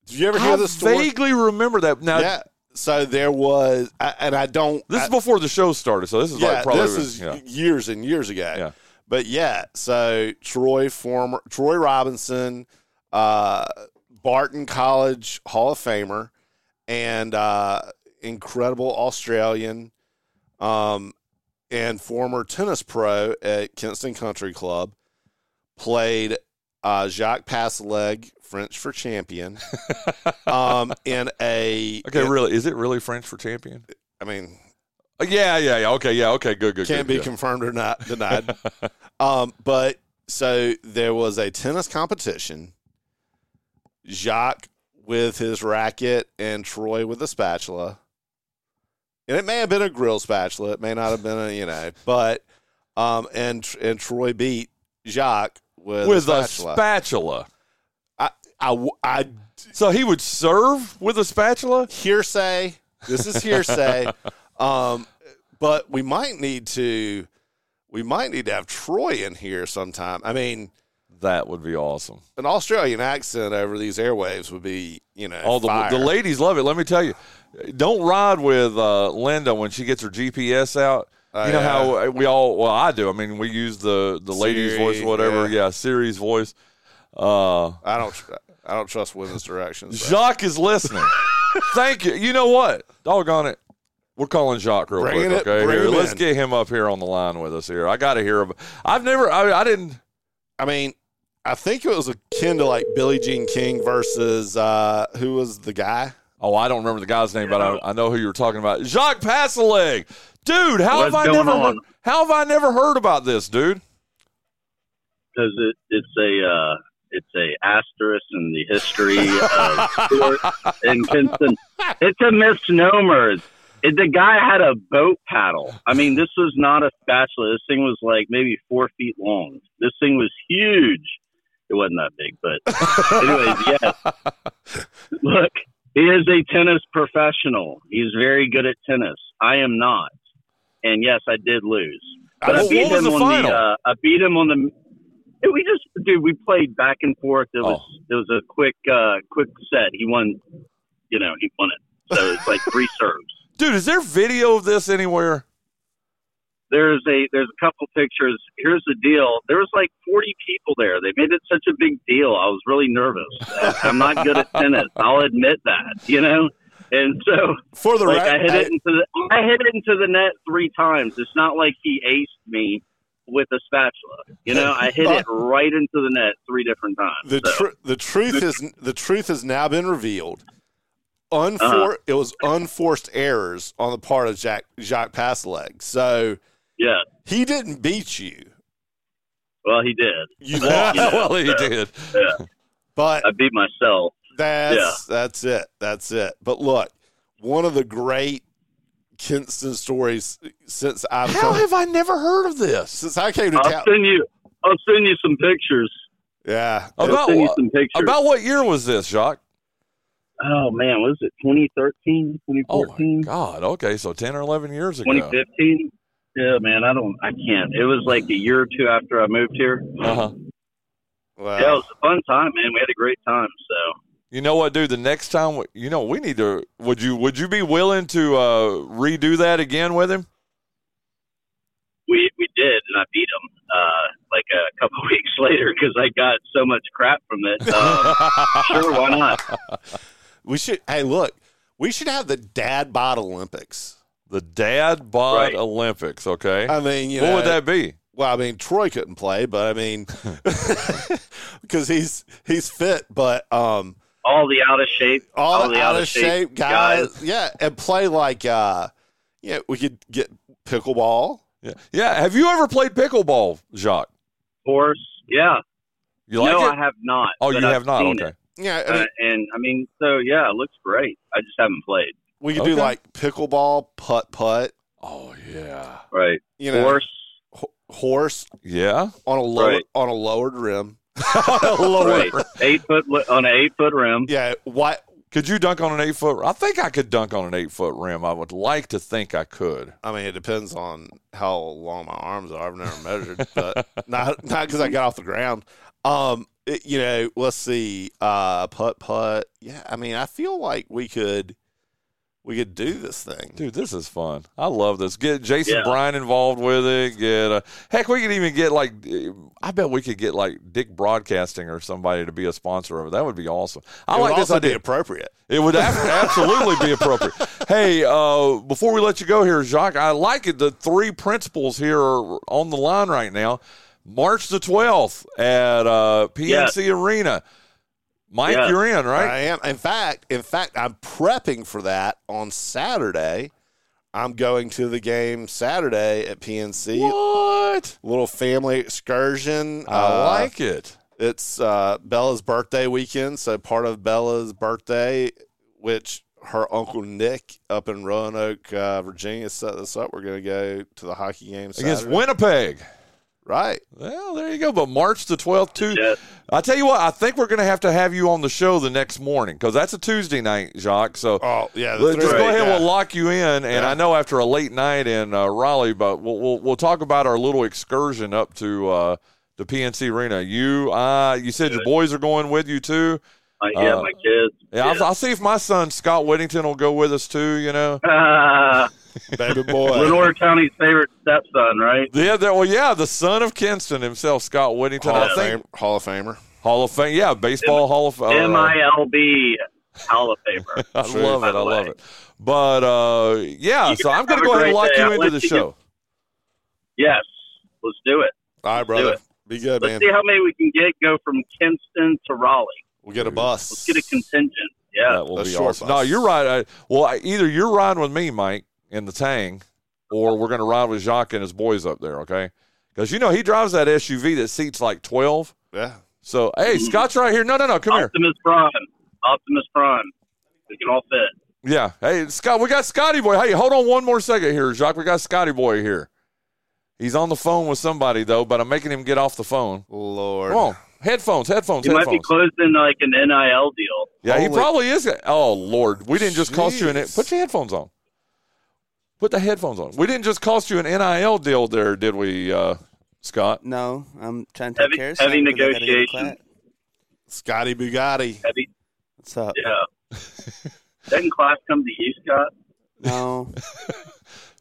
S8: Did you ever hear
S7: I
S8: this story?
S7: vaguely remember that. Now,
S8: yeah. So there was, I- and I don't.
S7: this
S8: I-
S7: is before the show started, so this is
S8: yeah,
S7: like probably
S8: this is
S7: yeah.
S8: years and years ago.
S7: Yeah.
S8: But yeah, so Troy former Troy Robinson, uh, Barton College Hall of Famer, and uh, incredible Australian, um, and former tennis pro at Kinston Country Club, played uh, Jacques Passailaigue, French for champion, um, in a
S7: Okay,
S8: in-
S7: really? Is it really French for champion?
S8: I mean,
S7: Uh, yeah, yeah, yeah. Okay, yeah, okay, good, good.
S8: can't
S7: good,
S8: be
S7: good.
S8: confirmed or not denied. um, but so there was a tennis competition. Jacques with his racket and Troy with a spatula. And it may have been a grill spatula. It may not have been a, you know, but um, and and Troy beat Jacques with,
S7: with
S8: a
S7: a
S8: spatula.
S7: spatula.
S8: I, I, I
S7: So he would serve with a spatula.
S8: hearsay. This is hearsay. um, but we might need to, we might need to have Troy in here sometime. I mean,
S7: That would be awesome.
S8: an Australian accent over these airwaves would be, you know,
S7: All the
S8: fire.
S7: the ladies love it. Let me tell you, don't ride with uh, Linda when she gets her GPS out.
S8: Oh,
S7: you know
S8: yeah.
S7: how we all well I do. I mean, we use the the lady's
S8: Siri,
S7: voice or whatever.
S8: yeah.
S7: Yeah, Siri's voice. Uh,
S8: I don't, tr- I don't trust women's directions.
S7: Jacques is listening. Thank you. You know what? Doggone it. We're calling Jacques real
S8: Bring
S7: quick.
S8: it-
S7: okay, here, let's
S8: in.
S7: get him up here on the line with us here. I got to hear. him. I've never. I, I didn't.
S8: I mean, I think it was akin to like Billie Jean King versus uh, who was the guy?
S7: Oh, I don't remember the guy's name, but I, I know who you were talking about. Jacques Passailaigue. Dude, how
S9: What's
S7: have I never
S9: on?
S7: heard, how have I never heard about this, dude?
S9: because it, it's a uh, it's a asterisk in the history of sport in Kinston. It's a misnomer. It, the guy had a boat paddle. I mean, this was not a spatula. This thing was like maybe four feet long. This thing was huge. It wasn't that big, but anyways, yes. Look, he is a tennis professional. He's very good at tennis. I am not, and yes, I did lose. But I beat him
S7: the
S9: on
S7: final?
S9: the. Uh, I beat him on the. We just, dude, we played back and forth. It was,
S7: Oh.
S9: it was a quick, uh, quick set. He won. You know, he won it. So it's like three serves.
S7: Dude, is there video of this anywhere?
S9: There's a, there's a couple pictures. Here's the deal. There was like 40 people there. They made it such a big deal. I was really nervous. I'm not good at tennis. I'll admit that. You know. And so,
S8: For the
S9: like,
S8: rec-
S9: I hit
S8: I-
S9: it into the, I hit it into the net three times. It's not like he aced me with a spatula. You know, I hit it right into the net three different times.
S8: the
S9: So,
S8: tr- the truth is the truth has now been revealed. Unfor-
S9: Uh-huh.
S8: It was unforced errors on the part of Jack Jacques Passailaigue. So
S9: yeah.
S8: he didn't beat you.
S9: Well, he did.
S8: You lost.
S7: well, he
S9: so,
S7: did.
S9: Yeah.
S8: But
S9: I beat myself.
S8: that's that's it. That's it. But look, one of the great Kinston stories since I've
S7: How
S8: come,
S7: have I never heard of this?
S8: since I came to
S9: I'll
S8: town.
S9: send you. I'll send you some pictures.
S8: Yeah.
S9: I'll
S7: About
S9: send you
S7: what,
S9: some pictures.
S7: about what year was this, Jacques?
S9: oh man, was it 2013,
S7: Oh
S9: 2014,
S7: my God. Okay, so ten or eleven years ago.
S9: 2015? Yeah, man, I don't, I can't. It was like a year or two after I moved here.
S7: Uh-huh.
S8: Wow.
S9: Yeah, it was a fun time, man. We had a great time. So
S7: You know what, dude? The next time, you know, we need to. Would you Would you be willing to uh, redo that again with him?
S9: we we did, and I beat him uh, like a couple weeks later because I got so much crap from it. Um, sure, why not?
S8: We should. Hey, look, we should have the Dad Bod Olympics.
S7: The Dad Bod
S9: Right.
S7: Olympics. Okay.
S8: I mean, you
S7: what
S8: know,
S7: would that be?
S8: Well, I mean, Troy couldn't play, but I mean, because he's he's fit, but um,
S9: All the out of shape,
S8: all,
S9: the
S8: out of shape guys, yeah, and play like uh, Yeah, we could get pickleball.
S7: Yeah. Yeah. Have you ever played pickleball, Jacques?
S10: Of course, yeah.
S7: You like
S10: no,
S7: it?
S10: I have not.
S7: oh, you
S10: I've
S7: have not. Okay.
S10: it.
S8: Yeah, I
S10: Uh, and I mean, so yeah, it looks great. I just haven't played.
S8: We could do like pickleball, putt putt.
S7: Oh yeah.
S10: Right.
S8: You know,
S10: Horse.
S8: ho- horse
S7: Yeah.
S8: on a lower
S10: Right.
S8: on a lowered rim.
S10: Right. Eight foot on an eight foot rim.
S8: Yeah, what?
S7: Could you dunk on an eight foot? I think I could dunk on an eight foot rim. I would like to think I could.
S8: I mean, it depends on how long my arms are. I've never measured, but not not because I got off the ground. Um, it- you know, let's see, uh, putt putt. Yeah, I mean, I feel like we could we could do this thing.
S7: Dude, this is fun. I love this. Get Jason
S10: Yeah.
S7: Bryan involved with it. Get uh, heck, we could even get like I bet we could get like Dick Broadcasting or somebody to be a sponsor of it. That would be awesome. I
S8: it
S7: like
S8: would
S7: this
S8: also be
S7: idea.
S8: appropriate.
S7: It would absolutely be appropriate. Hey, uh, before we let you go here, Jacques, I like it. The three principals here are on the line right now. March the 12th at uh, PNC Arena. Mike,
S10: Yeah.
S7: you're in, right?
S8: I am. In fact, in fact, I'm prepping for that on Saturday. I'm going to the game Saturday at PNC.
S7: What?
S8: Little family excursion.
S7: I
S8: Uh,
S7: like it.
S8: It's uh, Bella's birthday weekend, so part of Bella's birthday, which her uncle Nick up in Roanoke, uh, Virginia, set this up. We're going to go to the hockey game
S7: Against Winnipeg.
S8: Right.
S7: Well, there you go. But March the 12th, too.
S10: Yeah.
S7: I tell you what, I think we're going to have to have you on the show the next morning because that's a Tuesday night, Jacques. So
S8: Oh yeah.
S7: Let's just go ahead.
S8: yeah.
S7: We'll lock you in, and
S8: Yeah.
S7: I know after a late night in uh, Raleigh, but we'll, we'll we'll talk about our little excursion up to uh, the PNC Arena. You, uh, you said your boys are going with you too.
S10: Uh, yeah,
S7: Uh,
S10: my kids.
S7: Yeah, I'll, I'll see if my son Scott Whittington will go with us too. You know,
S10: Uh,
S8: baby boy.
S10: Lenoir County's favorite stepson, right?
S7: yeah, there, well, yeah, the son of Kinston himself, Scott Whittington.
S8: Hall
S7: I
S8: of,
S7: think
S8: Fame, Hall of Famer.
S7: Hall of Fame. Yeah, baseball Hall of uh, Fame.
S10: MILB Hall of Famer.
S7: I
S8: True,
S7: love it.
S10: the
S7: I love it. But uh, yeah,
S10: You
S7: so I'm going to go ahead and lock
S10: day.
S7: you
S10: I'll
S7: into the
S10: you
S7: show.
S10: Yes, let's do it.
S8: All right, brother.
S10: it.
S8: Be good,
S10: Let's
S8: man.
S10: see how many we can get. Go from Kinston to Raleigh.
S8: We'll get a bus.
S10: Let's get a contingent. Yeah.
S7: That will
S8: That's
S7: be awesome.
S8: bus.
S7: No, you're right. I, well, I, either you're riding with me, Mike, in the Tang, or we're going to ride with Jacques and his boys up there, okay? Because, you know, he drives that SUV that seats like 12.
S8: Yeah.
S7: So, hey, mhm. Scott's right here. No, no, no, come here.
S10: Optimus Prime. Optimus Prime. We can all fit.
S7: Yeah. Hey, Scott, we got Scotty Boy. Hey, hold on one more second here, Jacques. We got Scotty Boy here. He's on the phone with somebody, though, but I'm making him get off the phone.
S8: Lord.
S7: Come on. Headphones, headphones,
S10: He might be
S7: headphones.
S10: closing like an NIL deal.
S7: Yeah, he probably is. Oh Lord, we didn't just cost you an.
S8: Jeez.
S7: Put your headphones on. Put the headphones on. We didn't just cost you an NIL deal there, did we, uh, Scott?
S11: No, I'm trying to take
S10: Heavy-
S11: care of
S10: heavy
S11: something 'cause I gotta get a
S10: negotiations.
S11: clap.
S8: Scotty Bugatti.
S10: Heavy.
S11: What's up?
S10: Yeah. Doesn't class come to you, Scott?
S11: No,
S10: I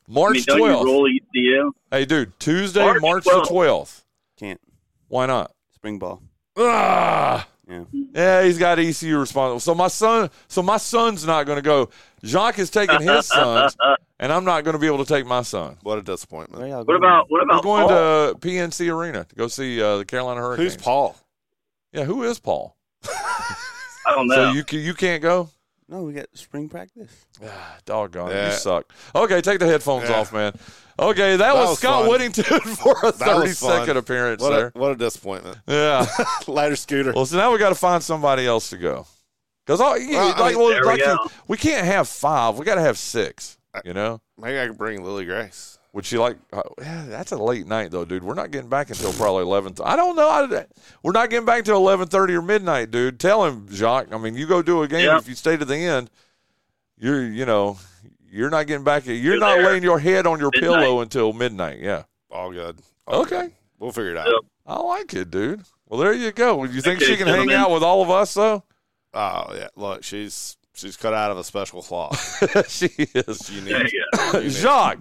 S7: March
S10: mean,
S7: twelfth.
S10: roll ECU?
S7: Hey, dude, Tuesday,
S10: March
S7: March the twelfth.
S11: can't.
S7: Why not?
S11: Spring ball.
S7: Ah.
S11: Yeah.
S7: Yeah, he's got ECU responsible. So my son, so my son's not going to go. Jacques is taking his sons, and I'm not going to be able to take my son.
S8: What a disappointment.
S11: Where y'all
S10: What about what
S7: We're
S10: about
S7: going
S10: Paul?
S7: to PNC Arena to go see uh, the Carolina Hurricanes.
S8: Who's Paul?
S7: Yeah, who is Paul?
S10: I don't know.
S7: So you you can't go.
S11: No, we got spring practice.
S7: Ah, doggone it,
S8: Yeah.
S7: you suck. Okay, take the headphones
S8: Yeah.
S7: off, man. Okay, that, was,
S8: was
S7: Scott
S8: fun.
S7: Whittington for a
S8: That
S7: thirty
S8: was fun.
S7: second appearance
S8: What
S7: there.
S8: a, what a disappointment.
S7: Yeah.
S8: Lighter scooter.
S7: well, so now we got to find somebody else to go. Because all you,
S8: Well, I mean,
S7: well,
S10: there we
S7: like you-
S10: go.
S7: we can't have five. We got to have six. You know.
S8: Maybe I can bring Lily Grace.
S7: Would she like? Uh, yeah, that's a late night though, dude. We're not getting back until probably eleven. I don't know. I, we're not getting back until eleven thirty or midnight, dude. Tell him, Jacques. I mean, you go do a game.
S10: Yeah.
S7: If you stay to the end, you're, you know, you're not getting back. You're,
S10: You're
S7: not
S10: there.
S7: laying your head on your
S10: Midnight.
S7: pillow until midnight. Yeah.
S8: All good. All
S7: Okay.
S8: good. We'll figure it out.
S10: Yep.
S7: I like it, dude. Well, there you go. You think
S10: Okay,
S7: she can hang out with all of us though?
S8: Oh yeah. Look, she's she's cut out of a special cloth.
S7: she is.
S8: Needs.
S10: you go.
S8: unique.
S7: Jacques,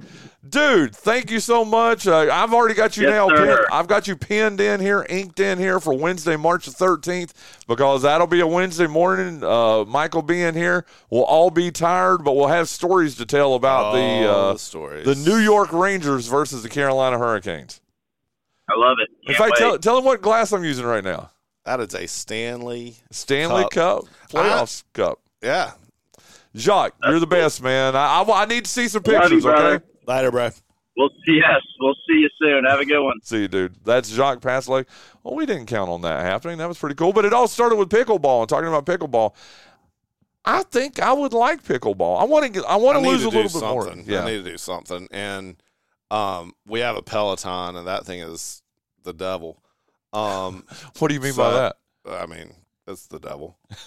S7: dude, thank you so much. Uh, I've already got you
S10: Yes,
S7: now.
S10: sir.
S7: Pinned, I've got you pinned in here, inked in here for Wednesday, March the thirteenth, because that'll be a Wednesday morning. Uh, Michael being here, we'll all be tired, but we'll have stories to tell about the
S8: All
S7: uh,
S8: the stories.
S7: the New York Rangers versus the Carolina Hurricanes.
S10: I love it.
S7: In
S10: Can't
S7: fact,
S10: wait.
S7: tell, tell them what glass I'm using right now.
S8: That is a Stanley.
S7: Stanley
S8: Cup.
S7: Cup, playoffs cup.
S8: Yeah.
S7: Jacques, you're the best, man. I, I, I need to see some
S10: Love you,
S7: pictures,
S10: brother.
S7: okay?
S8: Later, bro.
S10: We'll see. Yes, we'll see you soon. Have a good one.
S7: See you, dude. That's Jacques Passailaigue. Well, we didn't count on that happening. That was pretty cool. But it all started with pickleball and talking about pickleball. I think I would like pickleball. I want to get. I want to lose a
S8: do
S7: little bit more.
S8: something.
S7: Yeah.
S8: I need to do something. And um, we have a Peloton, and that thing is the devil. Um,
S7: What do you mean
S8: so-
S7: by that?
S8: I mean, it's the devil.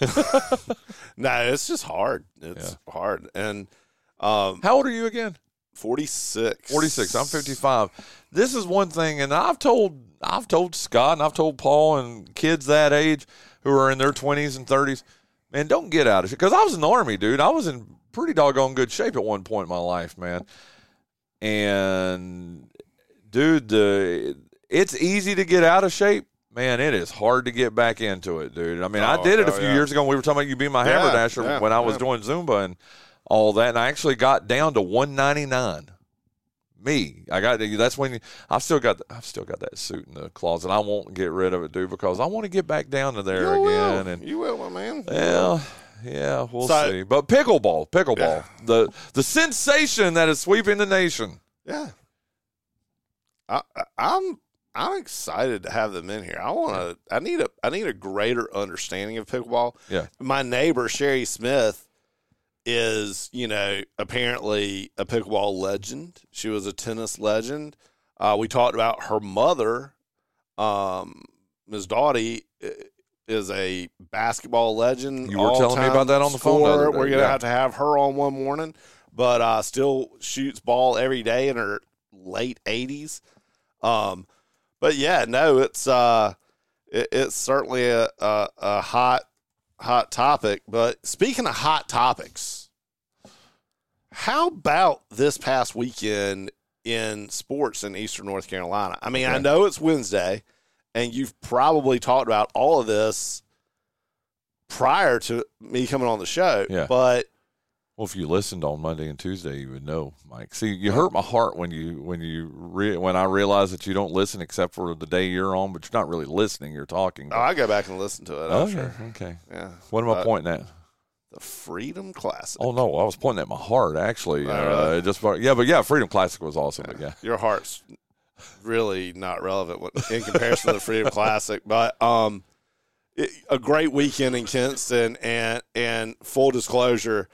S8: no, it's just hard. It's hard. And um,
S7: How old are you again?
S8: 46.
S7: 46. I'm 55. This is one thing, and I've told I've told Scott and I've told Paul and kids that age who are in their 20s and 30s, man, don't get out of it. Because I was in the army, dude. I was in pretty doggone good shape at one point in my life, man. And dude, the it's easy to get out of shape. Man, it is hard to get back into it, dude. I mean, I
S8: Oh,
S7: did it a few
S8: yeah.
S7: years ago. When we were talking about you being my
S8: Yeah,
S7: haberdasher
S8: yeah,
S7: when I was doing Zumba and all that, and I actually got down to 199 me. I got that's when I've still got I've still got that suit in the closet. I won't get rid of it, dude, because I want to get back down to there
S8: You will.
S7: again. And
S8: you will, my man.
S7: yeah, yeah, we'll
S8: So-
S7: see. But pickleball, pickleball,
S8: Yeah.
S7: the the sensation that is sweeping the nation.
S8: Yeah. I, I- I'm I'm excited to have them in here. I want to. I need a. I need a greater understanding of pickleball.
S7: Yeah.
S8: My neighbor Sherry Smith is, you know, apparently a pickleball legend. She was a tennis legend. Uh, we talked about her mother, um, Ms. Doughty, is a basketball legend.
S7: You were telling me about that on the phone the day,
S8: We're gonna
S7: yeah.
S8: have to have her on one morning, but uh, still shoots ball every day in her late eighties. Um, but yeah, no, it's uh, it, it's certainly a, a a hot hot topic. But speaking of hot topics, how about this past weekend in sports in Eastern North Carolina? I mean, I know it's Wednesday, and you've probably talked about all of this prior to me coming on the show.
S7: Yeah.
S8: But
S7: Well, if you listened on Monday and Tuesday, you would know, Mike. See, you hurt my heart when you when you re- when I realize that you don't listen except for the day you're on, but you're not really listening. You're talking.
S8: oh, I go back and listen to it. I'm
S7: Okay,
S8: sure.
S7: okay.
S8: Yeah.
S7: What am I pointing at?
S8: The Freedom Classic.
S7: Oh no, I was pointing at my heart actually.
S8: Oh,
S7: uh, it just yeah, but yeah, Freedom Classic was awesome. But yeah,
S8: your heart's really not relevant in comparison to the Freedom Classic, but um, it, a great weekend in Kinston, and and full disclosure,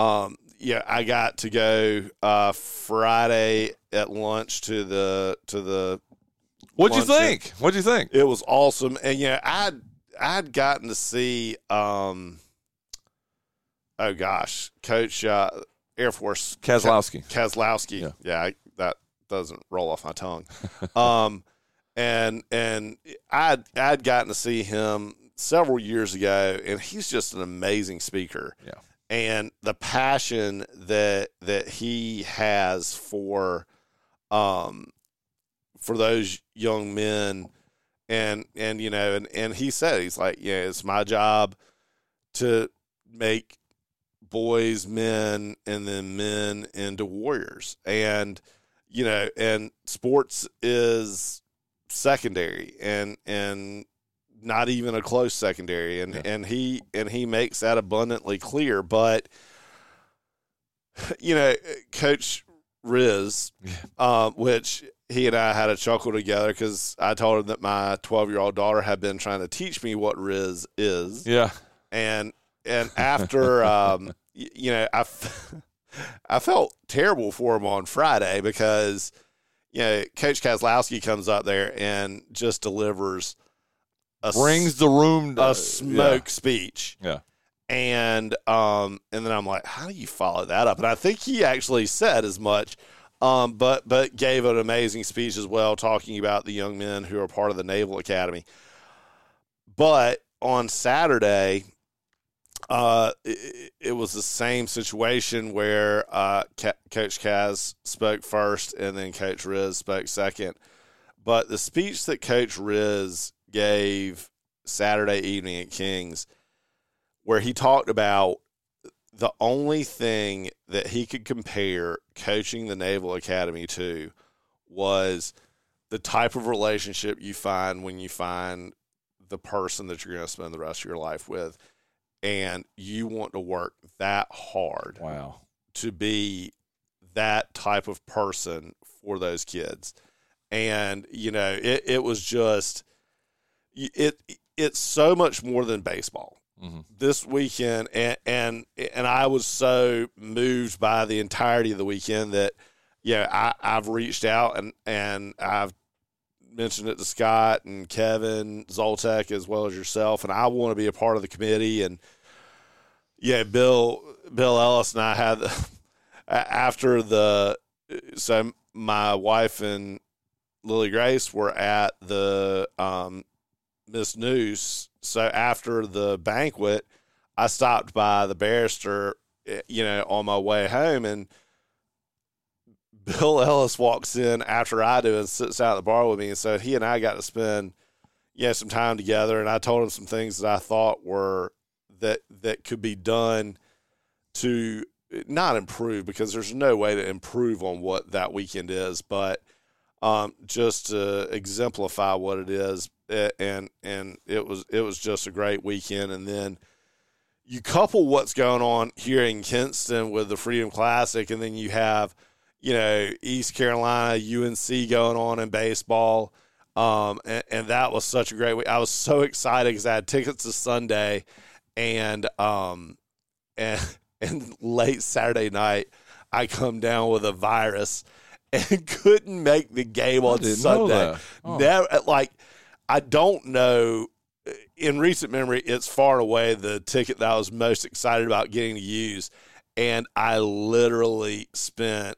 S8: um, yeah, I got to go uh, Friday at lunch to the to the.
S7: What'd you think? What'd you think?
S8: It was awesome, and yeah, I'd I'd gotten to see um. Oh gosh, Coach uh, Air Force
S7: Kazlausky.
S8: Kazlausky.
S7: Yeah.
S8: Yeah, I, that doesn't roll off my tongue. um, and and I'd I'd gotten to see him several years ago, and he's just an amazing speaker.
S7: Yeah.
S8: And the passion that that he has for um for those young men and and you know and and he said he's like yeah it's my job to make boys men and then men into warriors. And you know and sports is secondary and and not even a close secondary and and he and he makes that abundantly clear but you know coach riz um, which he and i had a chuckle together because i told him that my 12 year old daughter had been trying to teach me what riz is.
S7: Yeah,
S8: and and after um you know I, f- I felt terrible for him on Friday because you know Coach Kazlausky comes up there and just delivers a
S7: brings the room to,
S8: a smoke speech.
S7: Yeah.
S8: and um and then I'm like how do you follow that up? And I think he actually said as much um but but gave an amazing speech as well talking about the young men who are part of the Naval Academy. But on Saturday uh it, it was the same situation where uh Ca- coach Kaz spoke first and then coach Riz spoke second. But the speech that coach Riz gave Saturday evening at Kings where he talked about the only thing that he could compare coaching the Naval Academy to was the type of relationship you find when you find the person that you're going to spend the rest of your life with. and you want to work that hard
S7: Wow.
S8: to be that type of person for those kids. And you know, it, it was just it it's so much more than baseball.
S7: Mhm.
S8: This weekend and and and I was so moved by the entirety of the weekend that yeah, I, I've reached out and and I've mentioned it to Scott and Kevin Zoltek as well as yourself, and I want to be a part of the committee. And yeah, Bill Bill Ellis and I had after the so my wife and Lily Grace were at the um, Miss Noose. So after the banquet, I stopped by the barrister, eh, you know, on my way home, and Bill Ellis walks in after I do and sits out at the bar with me. And so he and I got to spend, yeah, some time together. And I told him some things that I thought were that that could be done to not improve because there's no way to improve on what that weekend is, but um, just to exemplify what it is. And and it was it was just a great weekend. And then you couple what's going on here in Kinston with the Freedom Classic, and then you have you know East Carolina, UNC going on in baseball. Um, and, and that was such a great week. I was so excited because I had tickets to Sunday, and um, and and late Saturday night, I come down with a virus and couldn't make the game on Sunday.
S7: Oh.
S8: Never like I don't know. In recent memory, it's far and away the ticket that I was most excited about getting to use, and I literally spent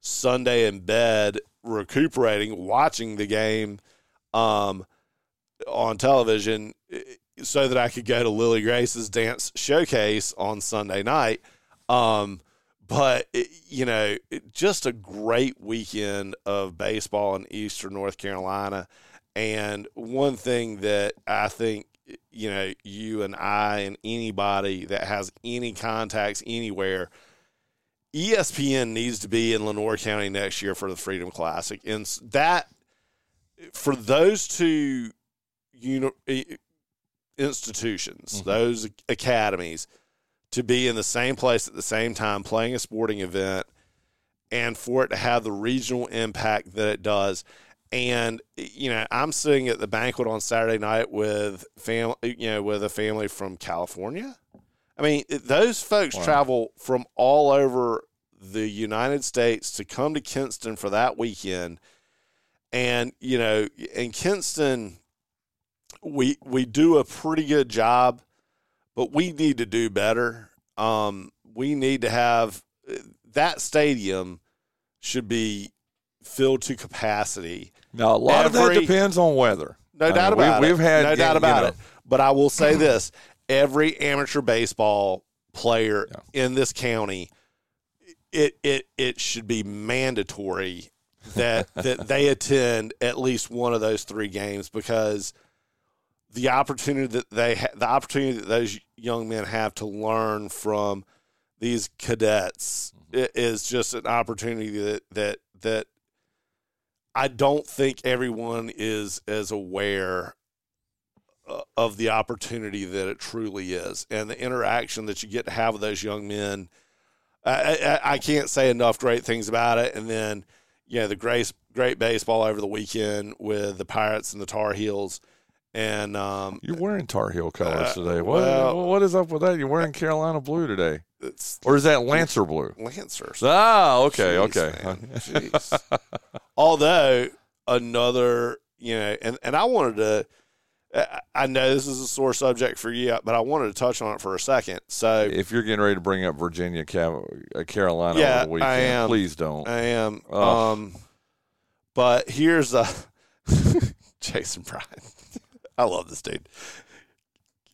S8: Sunday in bed recuperating, watching the game um, on television eh, so that I could go to Lily Grace's dance showcase on Sunday night. Um, but, you know, just a great weekend of baseball in Eastern North Carolina. And one thing that I think, you know, you and I and anybody that has any contacts anywhere – ESPN needs to be in Lenoir County next year for the Freedom Classic, and that for those two uni- i- institutions, mm-hmm. those academies, to be in the same place at the same time playing a sporting event, and for it to have the regional impact that it does. And you know, I'm sitting at the banquet on Saturday night with family, you know, with a family from California. I mean, those folks
S7: Wow.
S8: travel from all over the United States to come to Kinston for that weekend. And, you know, in Kinston, we we do a pretty good job, but we need to do better. Um, we need to have that stadium should be filled to capacity.
S7: Now, a lot of that depends on weather.
S8: no
S7: I
S8: doubt
S7: mean, we-
S8: about it.
S7: We've had
S8: no doubt about
S7: know,
S8: it. But I will say this: every amateur baseball player in this county, it it it should be mandatory that that they attend at least one of those three games because the opportunity that they ha- the opportunity that those young men have to learn from these cadets
S7: Mm-hmm.
S8: is just an opportunity that that that I don't think everyone is as aware uh, of the opportunity that it truly is and the interaction that you get to have with those young men. I, I, I can't say enough great things about it. And then, you know, the great, great baseball over the weekend with the Pirates and the Tar Heels. And um,
S7: You're wearing Tar Heel colors
S8: Uh,
S7: today. What,
S8: well-
S7: what is up with that? You're wearing Carolina blue today, or is that Lancer blue?
S8: Lancers.
S7: Ah, okay,
S8: Jeez,
S7: okay.
S8: Jeez. Although another, you know, and, and I wanted to, I- know this is a sore subject for you, but I wanted to touch on it for a second. So
S7: if you're getting ready to bring up Virginia, uh, Carolina
S8: yeah,
S7: weekend,
S8: I am.
S7: please don't.
S8: I am.
S7: Oh.
S8: Um, but here's the Jason Bryan. I love this dude.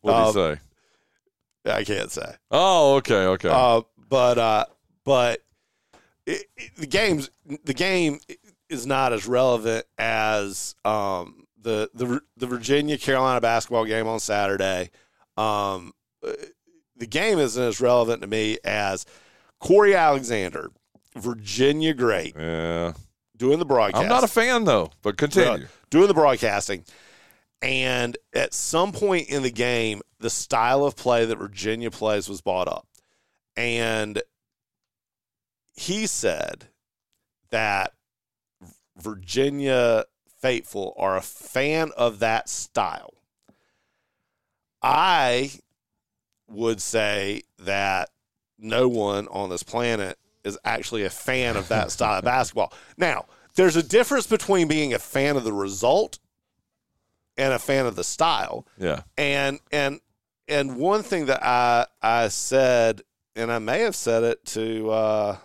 S7: what did
S8: um,
S7: he say?
S8: I can't say.
S7: Oh, okay, okay.
S8: Uh, but uh, but it, it- the game's the game is not as relevant as um, the the the Virginia Carolina basketball game on Saturday. Um, the game isn't as relevant to me as Cory Alexander, Virginia great,
S7: yeah,
S8: doing the broadcast.
S7: I'm not a fan though, but continue.
S8: doing the broadcasting. And at some point in the game, the style of play that Virginia plays was bought up. And he said that Virginia faithful are a fan of that style. I would say that no one on this planet is actually a fan of that style of basketball. Now, there's a difference between being a fan of the result and a fan of the style.
S7: Yeah.
S8: And and and one thing that I I said, and I may have said it to uh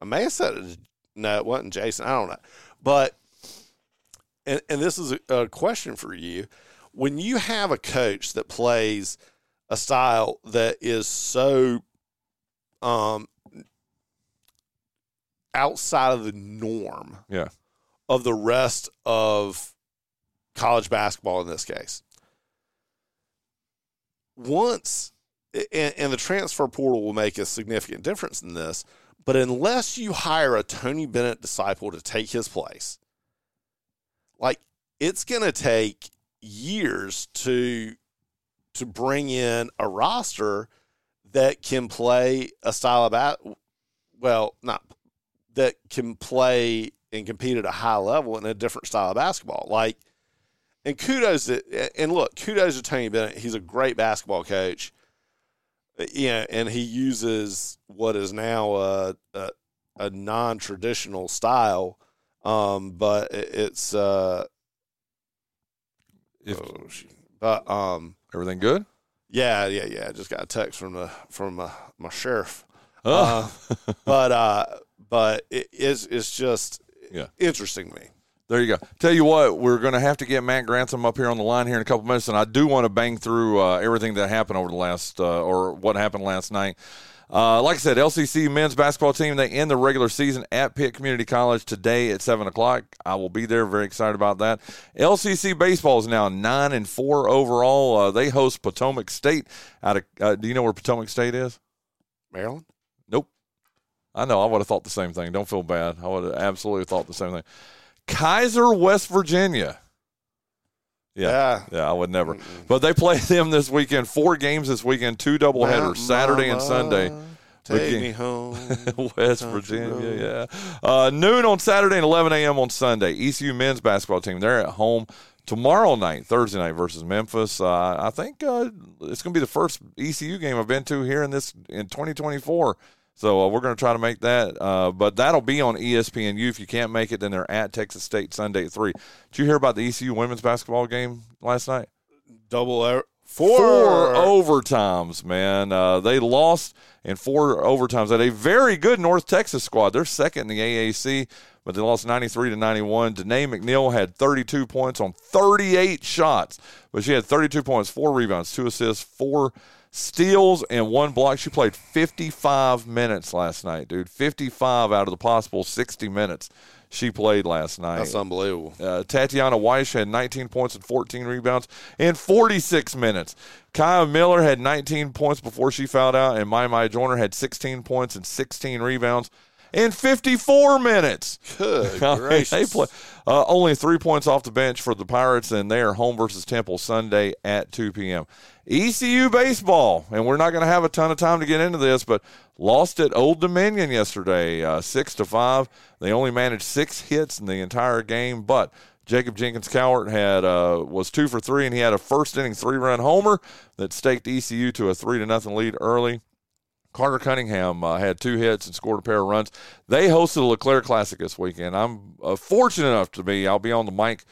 S8: I may have said it to, no, it wasn't Jason. I don't know. But and and this is a, a question for you. When you have a coach that plays a style that is so um outside of the norm
S7: Yeah.
S8: of the rest of college basketball in this case. Once, and, and, the transfer portal will make a significant difference in this, but unless you hire a Tony Bennett disciple to take his place, like it's going to take years to to bring in a roster that can play a style of bat well not that can play and compete at a high level in a different style of basketball like and kudos to, and look kudos to tony bennett he's a great basketball coach yeah and he uses what is now a, a, a non-traditional style um, but it's uh,
S7: if,
S8: oh, but um,
S7: everything good?
S8: Yeah, yeah, yeah. I just got a text from the from uh, my sheriff.
S7: Oh.
S8: Uh, but uh, but it is it's just
S7: yeah
S8: interesting to me.
S7: There you go. Tell you what, we're going to have to get Matt Grantham up here on the line here in a couple minutes, and I do want to bang through uh, everything that happened over the last uh, or what happened last night. Uh, like I said, LCC men's basketball team they end the regular season at Pitt Community College today at seven o'clock. I will be there. Very excited about that. LCC baseball is now nine and four overall. Uh, they host Potomac State. Out of uh, do you know where Potomac State is?
S8: Maryland.
S7: Nope. I know. I would have thought the same thing. Don't feel bad. I would have absolutely thought the same thing. Keyser, West Virginia. Yeah,
S8: yeah,
S7: yeah, I would never. Mm-mm. But they play them this weekend. Four games this weekend. Two doubleheaders, Saturday and Sunday.
S8: Take Begin- me home,
S7: West Virginia. Yeah, uh, noon on Saturday and 11 a.m. on Sunday. ECU men's basketball team. They're at home tomorrow night, Thursday night versus Memphis. Uh, I think uh, it's going to be the first ECU game I've been to here in this in 2024. So uh, we're going to try to make that, uh, but that'll be on ESPNU. If you can't make it, then they're at Texas State Sunday at three. Did you hear about the ECU women's basketball game last night?
S8: Double er-
S7: four, four overtimes, man. Uh, they lost in four overtimes at a very good North Texas squad. They're second in the AAC, but they lost 93 to 91. Danae McNeal had 32 points on 38 shots, but she had 32 points, four rebounds, two assists, four steals and one block. She played 55 minutes last night, dude. 55 out of the possible 60 minutes she played last night.
S8: That's unbelievable.
S7: Uh, Tatyana Wyche had 19 points and 14 rebounds in 46 minutes. Kaya Miller had 19 points before she fouled out, and Mai Mai Joyner had 16 points and 16 rebounds in 54 minutes.
S8: Good
S7: I mean,
S8: gracious.
S7: they play uh, only three points off the bench for the Pirates, and they are home versus Temple Sunday at 2 p.m. ECU baseball, and we're not going to have a ton of time to get into this, but lost at Old Dominion yesterday, uh, six to five. They only managed six hits in the entire game, but Jacob Jenkins Cowart had uh, was two for three, and he had a first inning three run homer that staked ECU to a three to nothing lead early. Carter Cunningham uh, had two hits and scored a pair of runs. They hosted the LeClair Classic this weekend. I'm uh, fortunate enough to be. I'll be on the mic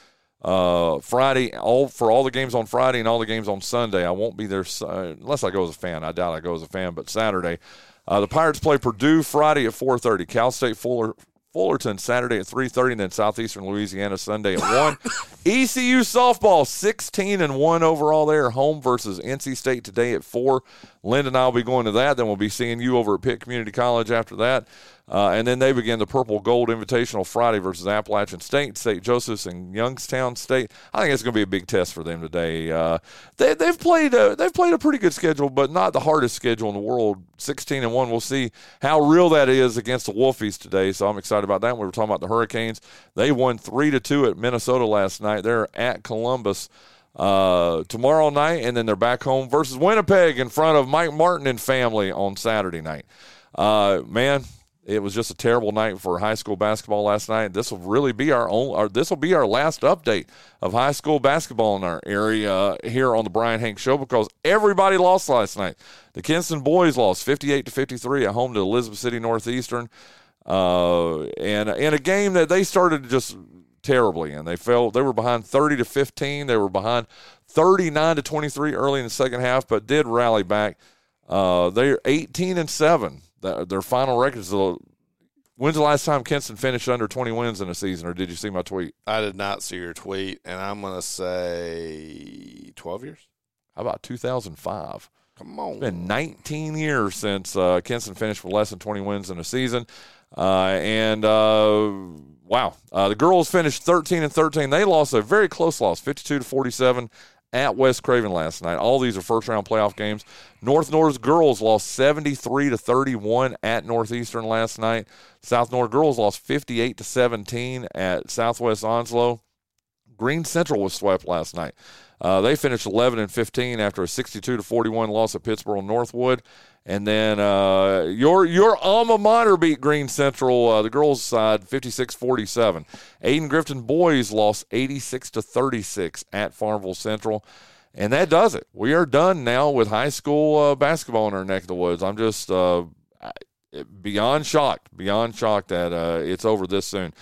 S7: uh, Friday all for all the games on Friday and all the games on Sunday. I won't be there uh, unless I go as a fan. I doubt I go as a fan, but Saturday. Uh, the Pirates play Purdue Friday at 4:30. Cal State Fuller Fullerton Saturday at 3:30, and then Southeastern Louisiana Sunday at one. ECU softball 16 and one overall. There, home versus NC State today at four. Linda and I will be going to that. Then we'll be seeing you over at Pitt Community College after that. Uh, and then they begin the Purple Gold Invitational Friday versus Appalachian State, St. Joseph's, and Youngstown State. I think it's going to be a big test for them today. Uh, they, they've played a, they've played a pretty good schedule, but not the hardest schedule in the world. 16 and one. We'll see how real that is against the Wolfies today. So I'm excited about that. We were talking about the Hurricanes. They won three to two at Minnesota last night. They're at Columbus uh, tomorrow night, and then they're back home versus Winnipeg in front of Mike Martin and family on Saturday night. Uh, man, it was just a terrible night for high school basketball last night. This will really be our own. This will be our last update of high school basketball in our area here on the Bryan Hank Show because everybody lost last night. The Kinston boys lost 58 to 53 at home to Elizabeth City Northeastern, uh, and in a game that they started just terribly and they fell. They were behind 30 to 15. They were behind 39 to 23 early in the second half, but did rally back. Uh, they're 18 and seven their final record is the. When's the last time Kinston finished under 20 wins in a season, or did you see my tweet?
S8: I did not see your tweet, and I'm going to say 12 years.
S7: How about 2005?
S8: Come on.
S7: It's been 19 years since uh, Kinston finished with less than 20 wins in a season. Uh, and uh, wow, uh, the girls finished 13 and 13. They lost a very close loss, 52 to 47 at West Craven last night. All these are first round playoff games. North North girls lost 73 to 31 at Northeastern last night. South North girls lost 58 to 17 at Southwest Onslow. Greene Central was swept last night. Uh, they finished 11 and 15 after a 62 to 41 loss at Pittsboro Northwood. And then uh, your your alma mater beat Greene Central, uh, the girls' side, 56-47. Ayden Grifton boys lost 86 to 36 at Farmville Central. And that does it. We are done now with high school uh, basketball in our neck of the woods. I'm just uh, beyond shocked, beyond shocked that uh, it's over this soon.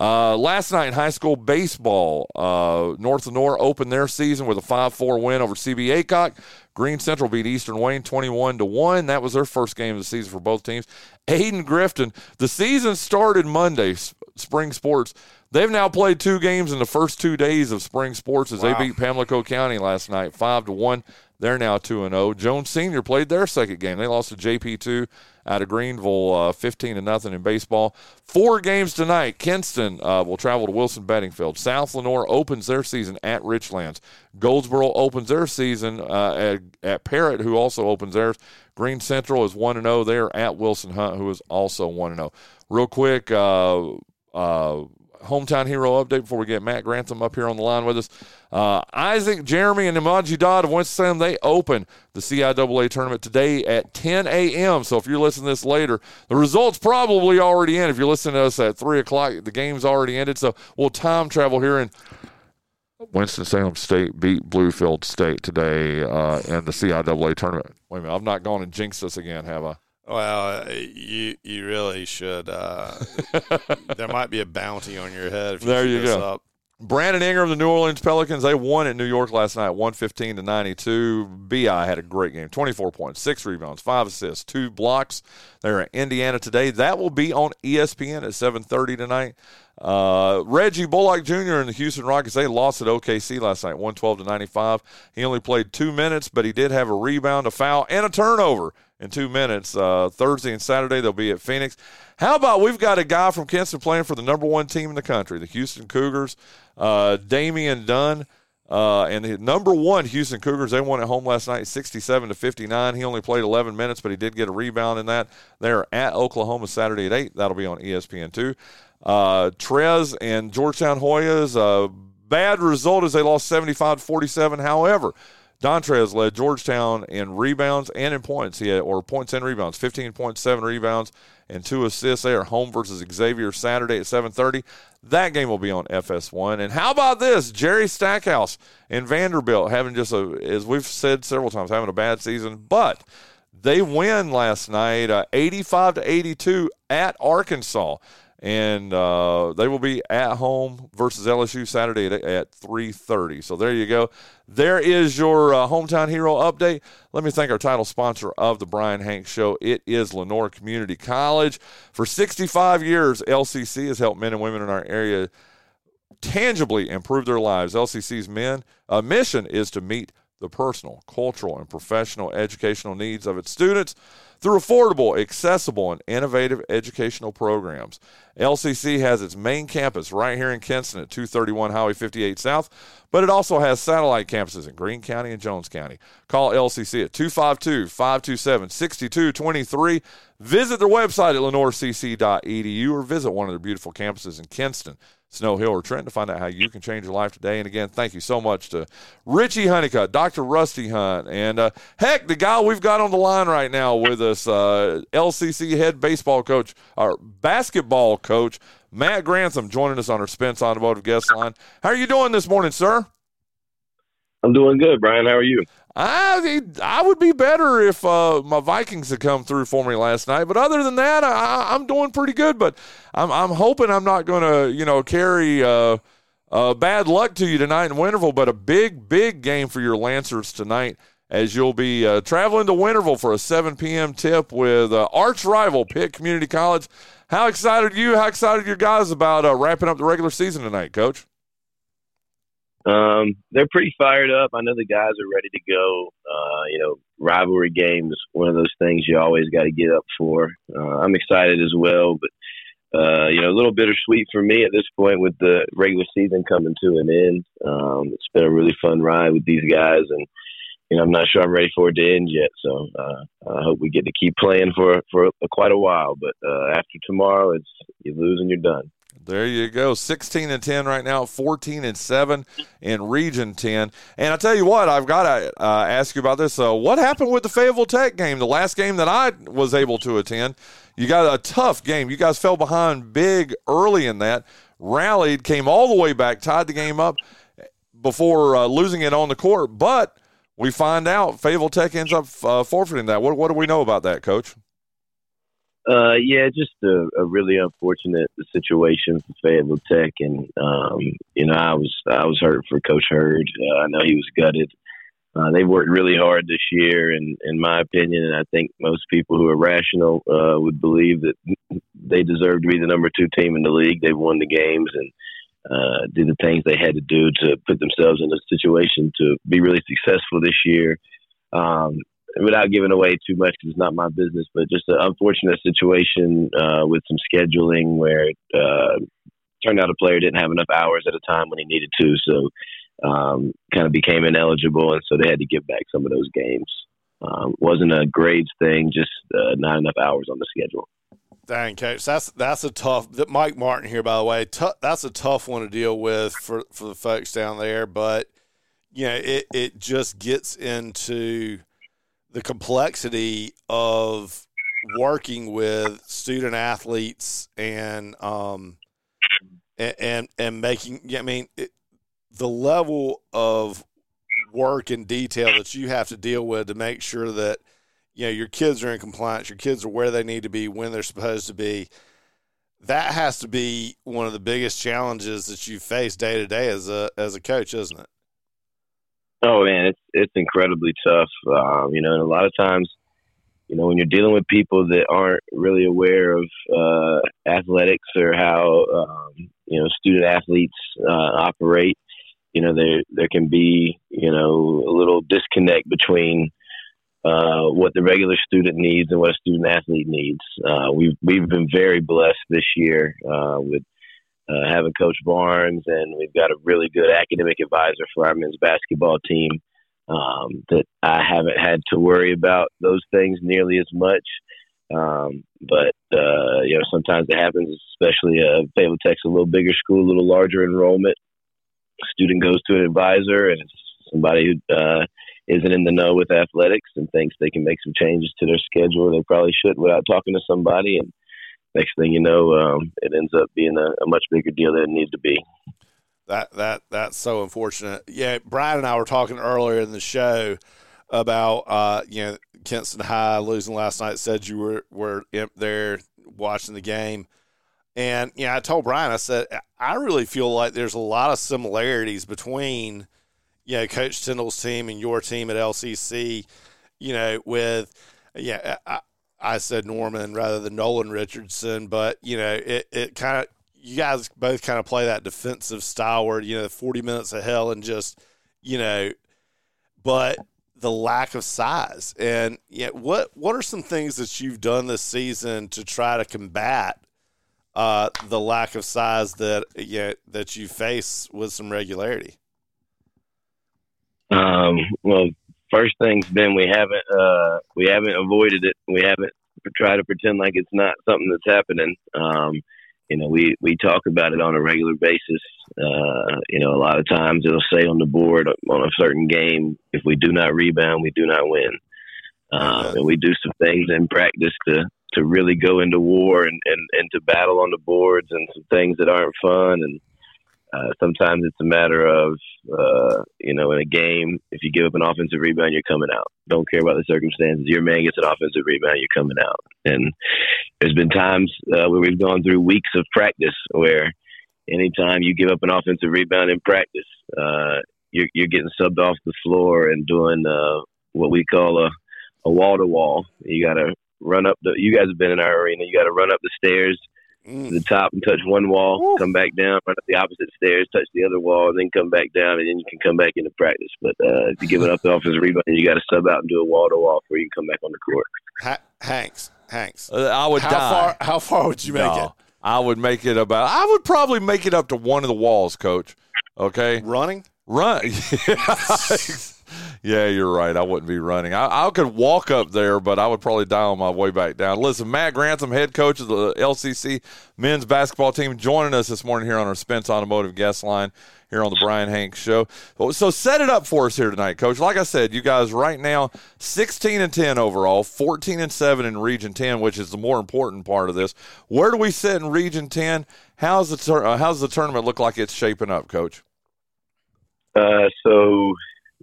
S7: Uh, last night in high school baseball, uh, North Lenoir opened their season with a 5-4 win over CB Aycock. Greene Central beat Eastern Wayne 21 to 1. That was their first game of the season for both teams. Ayden Grifton, the season started Monday, spring sports. They've now played two games in the first two days of spring sports as wow. they beat Pamlico County last night, 5 to 1. They're now 2 and 0. Jones Senior played their second game. They lost to JP2 out of Greenville, uh, 15 to nothing in baseball. Four games tonight. Kinston uh, will travel to Wilson Beddingfield. South Lenoir opens their season at Richlands. Goldsboro opens their season uh, at, at Parrott, who also opens theirs. Greene Central is 1 and 0 there at Wilson Hunt, who is also 1 and 0. Real quick, uh, uh, hometown hero update before we get Matt Grantham up here on the line with us. Uh, Isaac, Jeremy, and Imaji Dodd of Winston-Salem, they open the CIAA tournament today at 10 a.m. So if you're listening to this later, the results probably already in. If you're listening to us at 3 o'clock, the game's already ended. So we'll time travel here and Winston-Salem State beat Bluefield State today uh, in the CIAA tournament. Wait a minute, I've not gone and jinxed this again, have I?
S8: Well, you you really should. Uh, there might be a bounty on your head if you
S7: there you go.
S8: Up.
S7: Brandon Ingram, of the New Orleans Pelicans, they won at New York last night, 115 to 92. BI had a great game, 24 points, six rebounds, five assists, two blocks. They're at Indiana today. That will be on ESPN at 7:30 tonight. Uh, Reggie Bullock Jr. and the Houston Rockets, they lost at OKC last night, 112 to 95. He only played two minutes, but he did have a rebound, a foul, and a turnover in two minutes. Uh, Thursday and Saturday, they'll be at Phoenix. How about we've got a guy from Kinston playing for the number one team in the country, the Houston Cougars, uh, Damian Dunn. Uh, and the number one Houston Cougars, they won at home last night, 67 to 59. He only played 11 minutes, but he did get a rebound in that. They're at Oklahoma Saturday at 8. That'll be on ESPN too. Uh, Trez and Georgetown Hoyas, a bad result as they lost 75 47. However, Dontrez led Georgetown in rebounds and in points. He had, or points and rebounds, 15.7 rebounds and two assists. They are home versus Xavier Saturday at 7:30. That game will be on FS1. And how about this? Jerry Stackhouse and Vanderbilt having just a, as we've said several times, having a bad season, but they win last night, uh, 85 to 82 at Arkansas and uh, they will be at home versus LSU Saturday at, at 3:30. So there you go. There is your uh, hometown hero update. Let me thank our title sponsor of the Bryan Hanks Show. It is Lenoir Community College. For 65 years, LCC has helped men and women in our area tangibly improve their lives. LCC's men uh, mission is to meet the personal, cultural, and professional educational needs of its students through affordable, accessible, and innovative educational programs. LCC has its main campus right here in Kinston at 231 Highway 58 South, but it also has satellite campuses in Greene County and Jones County. Call LCC at 252 527 6223. Visit their website at lenoircc.edu or visit one of their beautiful campuses in Kinston. Snow Hill or Trent to find out how you can change your life today. And again, thank you so much to Richie Honeycutt, Dr. Rusty Hunt, and uh, heck, the guy we've got on the line right now with us, uh, LCC head baseball coach, or basketball coach, Matt Grantham, joining us on our Spence Automotive guest line. How are you doing this morning, sir?
S10: I'm doing good, Bryan. How are you?
S7: I I would be better if uh, my Vikings had come through for me last night, but other than that, I, I'm doing pretty good. But I'm I'm hoping I'm not going to you know carry uh, uh, bad luck to you tonight in Winterville. But a big big game for your Lancers tonight, as you'll be uh, traveling to Winterville for a 7 p.m. tip with uh, arch rival Pitt Community College. How excited are you? How excited are your guys about uh, wrapping up the regular season tonight, Coach?
S10: Um, they're pretty fired up. I know the guys are ready to go. Uh, you know, rivalry games, one of those things you always got to get up for. Uh, I'm excited as well, but uh, you know, a little bittersweet for me at this point with the regular season coming to an end. Um, it's been a really fun ride with these guys, and you know, I'm not sure I'm ready for it to end yet. So uh, I hope we get to keep playing for for quite a while. But uh, after tomorrow, it's you lose and you're done.
S7: There you go. 16 and 10 right now, 14 and 7 in Region 10. And I tell you what, I've got to uh, ask you about this. Uh, what happened with the Fayetteville Tech game, the last game that I was able to attend? You got a tough game. You guys fell behind big early in that, rallied, came all the way back, tied the game up before uh, losing it on the court. But we find out Fayetteville Tech ends up uh, forfeiting that. What, what do we know about that, Coach?
S10: Uh, yeah, just a, a, really unfortunate situation for Fayetteville Tech, and um, you know, I was I was hurt for Coach Hurd. Uh, I know he was gutted. Uh, they worked really hard this year, and in my opinion, and I think most people who are rational uh, would believe that they deserve to be the number two team in the league. They've won the games and uh, did the things they had to do to put themselves in a situation to be really successful this year. Um, without giving away too much because it's not my business, but just an unfortunate situation uh, with some scheduling where it uh, turned out a player didn't have enough hours at a time when he needed to, so um, kind of became ineligible, and so they had to give back some of those games. Um, wasn't a grades thing, just uh, not enough hours on the schedule.
S8: Dang, coach, that's that's a tough. Mike Martin here, by the way. T- that's a tough one to deal with for for the folks down there, but you know, it it just gets into the complexity of working with student athletes and um and and, and making I mean it, the level of work and detail that you have to deal with to make sure that you know your kids are in compliance your kids are where they need to be when they're supposed to be that has to be one of the biggest challenges that you face day to day as a as a coach isn't it
S10: Oh man, it's it's incredibly tough. Um, you know, and a lot of times, you know, when you're dealing with people that aren't really aware of uh, athletics or how um, you know student athletes uh, operate, you know, there there can be you know a little disconnect between uh, what the regular student needs and what a student athlete needs. Uh, we've we've been very blessed this year uh, with uh, having Coach Barnes, and we've got a really good academic advisor for our men's basketball team. Um, that I haven't had to worry about those things nearly as much. Um, but uh, you know, sometimes it happens, especially uh, Fayetteville Tech's a little bigger school, a little larger enrollment. Student goes to an advisor, and it's somebody who uh, isn't in the know with athletics and thinks they can make some changes to their schedule. They probably should without talking to somebody, and next thing you know, um, it ends up being a, a, much bigger deal than it needs to be.
S8: That that that's so unfortunate. Yeah, Bryan and I were talking earlier in the show about uh, you know Kinston High losing last night. Said you were were there watching the game, and yeah, I told Bryan I said I really feel like there's a lot of similarities between you know Coach Tyndall's team and your team at LCC. You know, with yeah, I, I said Norman rather than Nolan Richardson, but you know, it, it kind of you guys both kind of play that defensive style where you know 40 minutes of hell and just you know but the lack of size. And yeah, what what are some things that you've done this season to try to combat uh, the lack of size that yeah, that you face with some regularity?
S10: Um, well, first thing's been we haven't uh, we haven't avoided it. We haven't tried to pretend like it's not something that's happening. Um, you know, we we talk about it on a regular basis. Uh, you know, a lot of times it'll say on the board on a certain game, if we do not rebound, we do not win. Uh, and we do some things in practice to to really go into war and, and, and to battle on the boards and some things that aren't fun and uh, sometimes it's a matter of, uh, you know, in a game, if you give up an offensive rebound, you're coming out. Don't care about the circumstances. Your man gets an offensive rebound, you're coming out. And there's been times uh, where we've gone through weeks of practice where anytime you give up an offensive rebound in practice, uh, you're, you're getting subbed off the floor and doing uh, what we call a a wall to wall. You got to run up the. You guys have been in our arena. You got to run up the stairs to the top and touch one wall, come back down, run up the opposite stairs, touch the other wall, and then come back down, and then you can come back into practice. But uh, if you give it up the offensive rebound, you got to sub out and do a wall to wall before you can come back on the court.
S8: Ha- Hanks, Hanks,
S7: Uh, I would
S8: how
S7: die.
S8: far how far would you make
S7: No,
S8: it?
S7: I would make it about. I would probably make it up to one of the walls, Coach. Okay,
S8: Running?
S7: run. yeah, you're right. I wouldn't be running. I, I could walk up there, but I would probably die on my way back down. Listen, Matt Grantham, head coach of the LCC men's basketball team, joining us this morning here on our Spence Automotive guest line here on the Bryan Hanks Show. So set it up for us here tonight, Coach. Like I said, you guys right now 16 and 10 overall, 14 and 7 in Region 10, which is the more important part of this. Where do we sit in Region 10? How's the tur- uh, how's the tournament look like it's shaping up, Coach?
S10: Uh, so,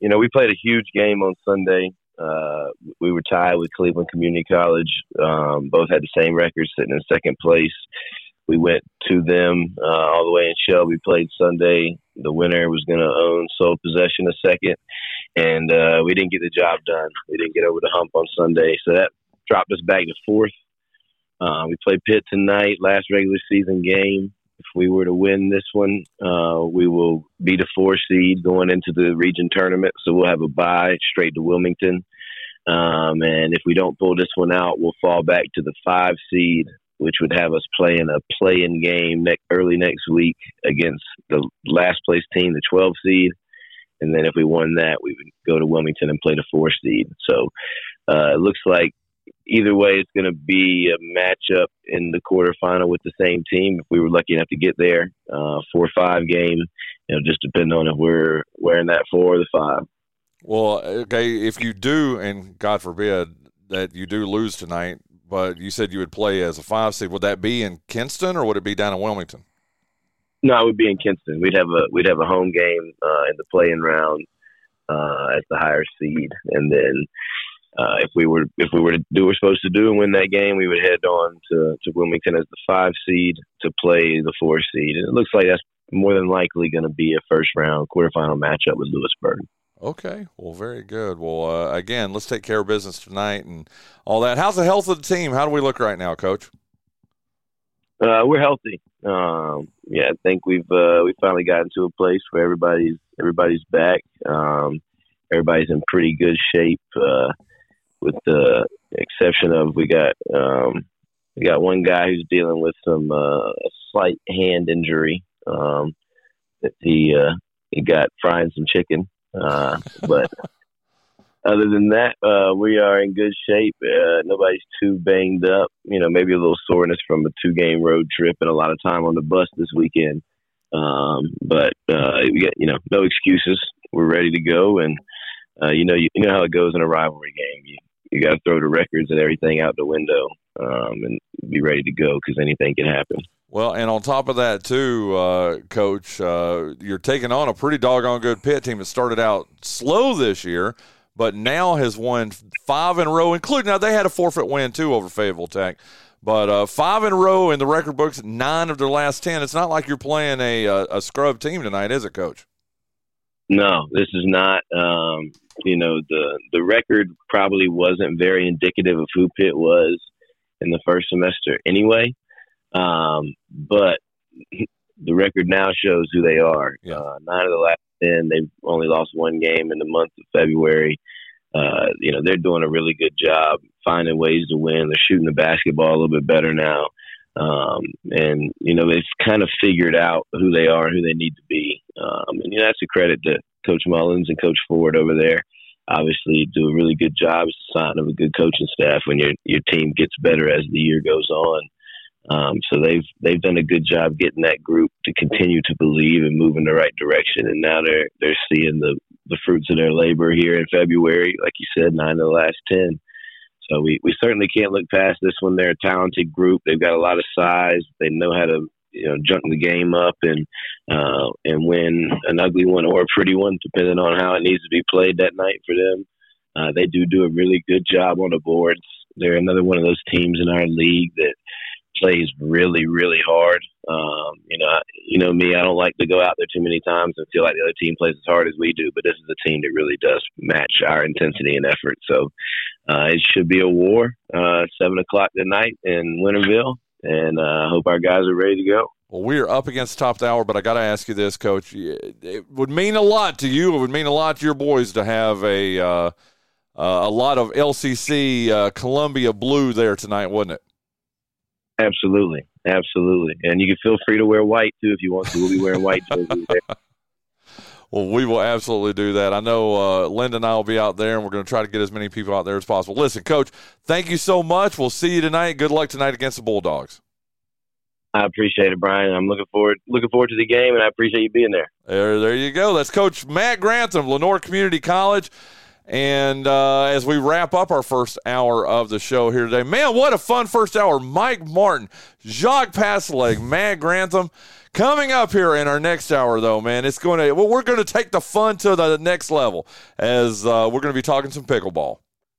S10: you know, we played a huge game on Sunday. Uh, we were tied with Cleveland Community College. Um, both had the same record, sitting in second place. We went to them uh, all the way in Shelby. Played Sunday. The winner was going to own sole possession a second, and uh, we didn't get the job done. We didn't get over the hump on Sunday, so that dropped us back to fourth. Uh, we play Pitt tonight, last regular season game. If we were to win this one, uh, we will be the four seed going into the region tournament. So we'll have a bye straight to Wilmington. Um, and if we don't pull this one out, we'll fall back to the five seed, which would have us playing a play-in game ne- early next week against the last place team, the 12 seed. And then if we won that, we would go to Wilmington and play the four seed. So uh, it looks like either way, it's going to be a matchup in the quarterfinal with the same team. If we were lucky enough to get there, uh, four or five game, you know, just depending on if we're wearing that four or the five.
S7: Well, okay, if you do, and God forbid that you do lose tonight, but you said you would play as a five seed, would that be in Kinston or would it be down in Wilmington?
S10: No, it would be in Kinston. We'd have a we'd have a home game uh, in the playing round uh, as the higher seed, and then uh, if we were if we were to do what we're supposed to do and win that game, we would head on to, to Wilmington as the five seed to play the four seed. And it looks like that's more than likely going to be a first round quarterfinal matchup with Louisburg.
S7: Okay, well, very good. Well, uh, again, let's take care of business tonight and all that. How's the health of the team? How do we look right now, Coach?
S10: Uh, we're healthy. Um, yeah, I think we've uh, we finally gotten to a place where everybody's everybody's back. Um, everybody's in pretty good shape, uh, with the exception of we got um, we got one guy who's dealing with some uh, a slight hand injury um, that he uh, he got frying some chicken. Uh, but other than that, uh, we are in good shape. Uh, nobody's too banged up. You know, maybe a little soreness from a two game road trip and a lot of time on the bus this weekend. Um, but uh, we get you know no excuses. We're ready to go, and uh, you know you, you know how it goes in a rivalry game. You you got to throw the records and everything out the window um, and be ready to go because anything can happen.
S7: Well, and on top of that, too, uh, Coach, uh, you're taking on a pretty doggone good Pitt team that started out slow this year, but now has won five in a row, including now they had a forfeit win too over Fayetteville Tech. But uh, five in a row in the record books, nine of their last ten. It's not like you're playing a a, a scrub team tonight, is it, Coach?
S10: No, this is not. Um, you know, the the record probably wasn't very indicative of who Pitt was in the first semester, anyway. Um, but the record now shows who they are.
S7: Yeah.
S10: Uh, nine of the last ten. They've only lost one game in the month of February. Uh, you know, they're doing a really good job finding ways to win. They're shooting the basketball a little bit better now. Um, and, you know, they've kind of figured out who they are and who they need to be. Um, and, you know, that's a credit to Coach Mullins and Coach Ford over there. Obviously, do a really good job. It's a sign of a good coaching staff when your your team gets better as the year goes on. Um, so they've they've done a good job getting that group to continue to believe and move in the right direction. And now they're they're seeing the the fruits of their labor here in February. Like you said, nine of the last ten. So we, we certainly can't look past this one. They're a talented group. They've got a lot of size. They know how to you know junk the game up and uh, and win an ugly one or a pretty one, depending on how it needs to be played that night for them. Uh, they do do a really good job on the boards. They're another one of those teams in our league that plays really, really hard. Um, you know, I, you know me. I don't like to go out there too many times and feel like the other team plays as hard as we do. But this is a team that really does match our intensity and effort. So uh, it should be a war. Uh, Seven o'clock tonight in Winterville, and I uh, hope our guys are ready to go.
S7: Well, we are up against top hour, but I got to ask you this, Coach. It would mean a lot to you. It would mean a lot to your boys to have a uh, uh, a lot of LCC uh, Columbia blue there tonight, wouldn't it?
S10: Absolutely, absolutely. And you can feel free to wear white too if you want to. We'll be wearing white jerseys there.
S7: Well, we will absolutely do that. I know uh, Linda and I will be out there, and we're going to try to get as many people out there as possible. Listen, Coach, thank you so much. We'll see you tonight. Good luck tonight against the Bulldogs.
S10: I appreciate it, Bryan. I'm looking forward looking forward to the game, and I appreciate you being there.
S7: There, there you go. That's Coach Matt Grantham, Lenoir Community College. And uh, as we wrap up our first hour of the show here today, man, what a fun first hour. Mike Martin, Jacques Passailaigue, Matt Grantham. Coming up here in our next hour, though, man, it's going to, well, we're going to take the fun to the next level as uh, we're going to be talking some pickleball.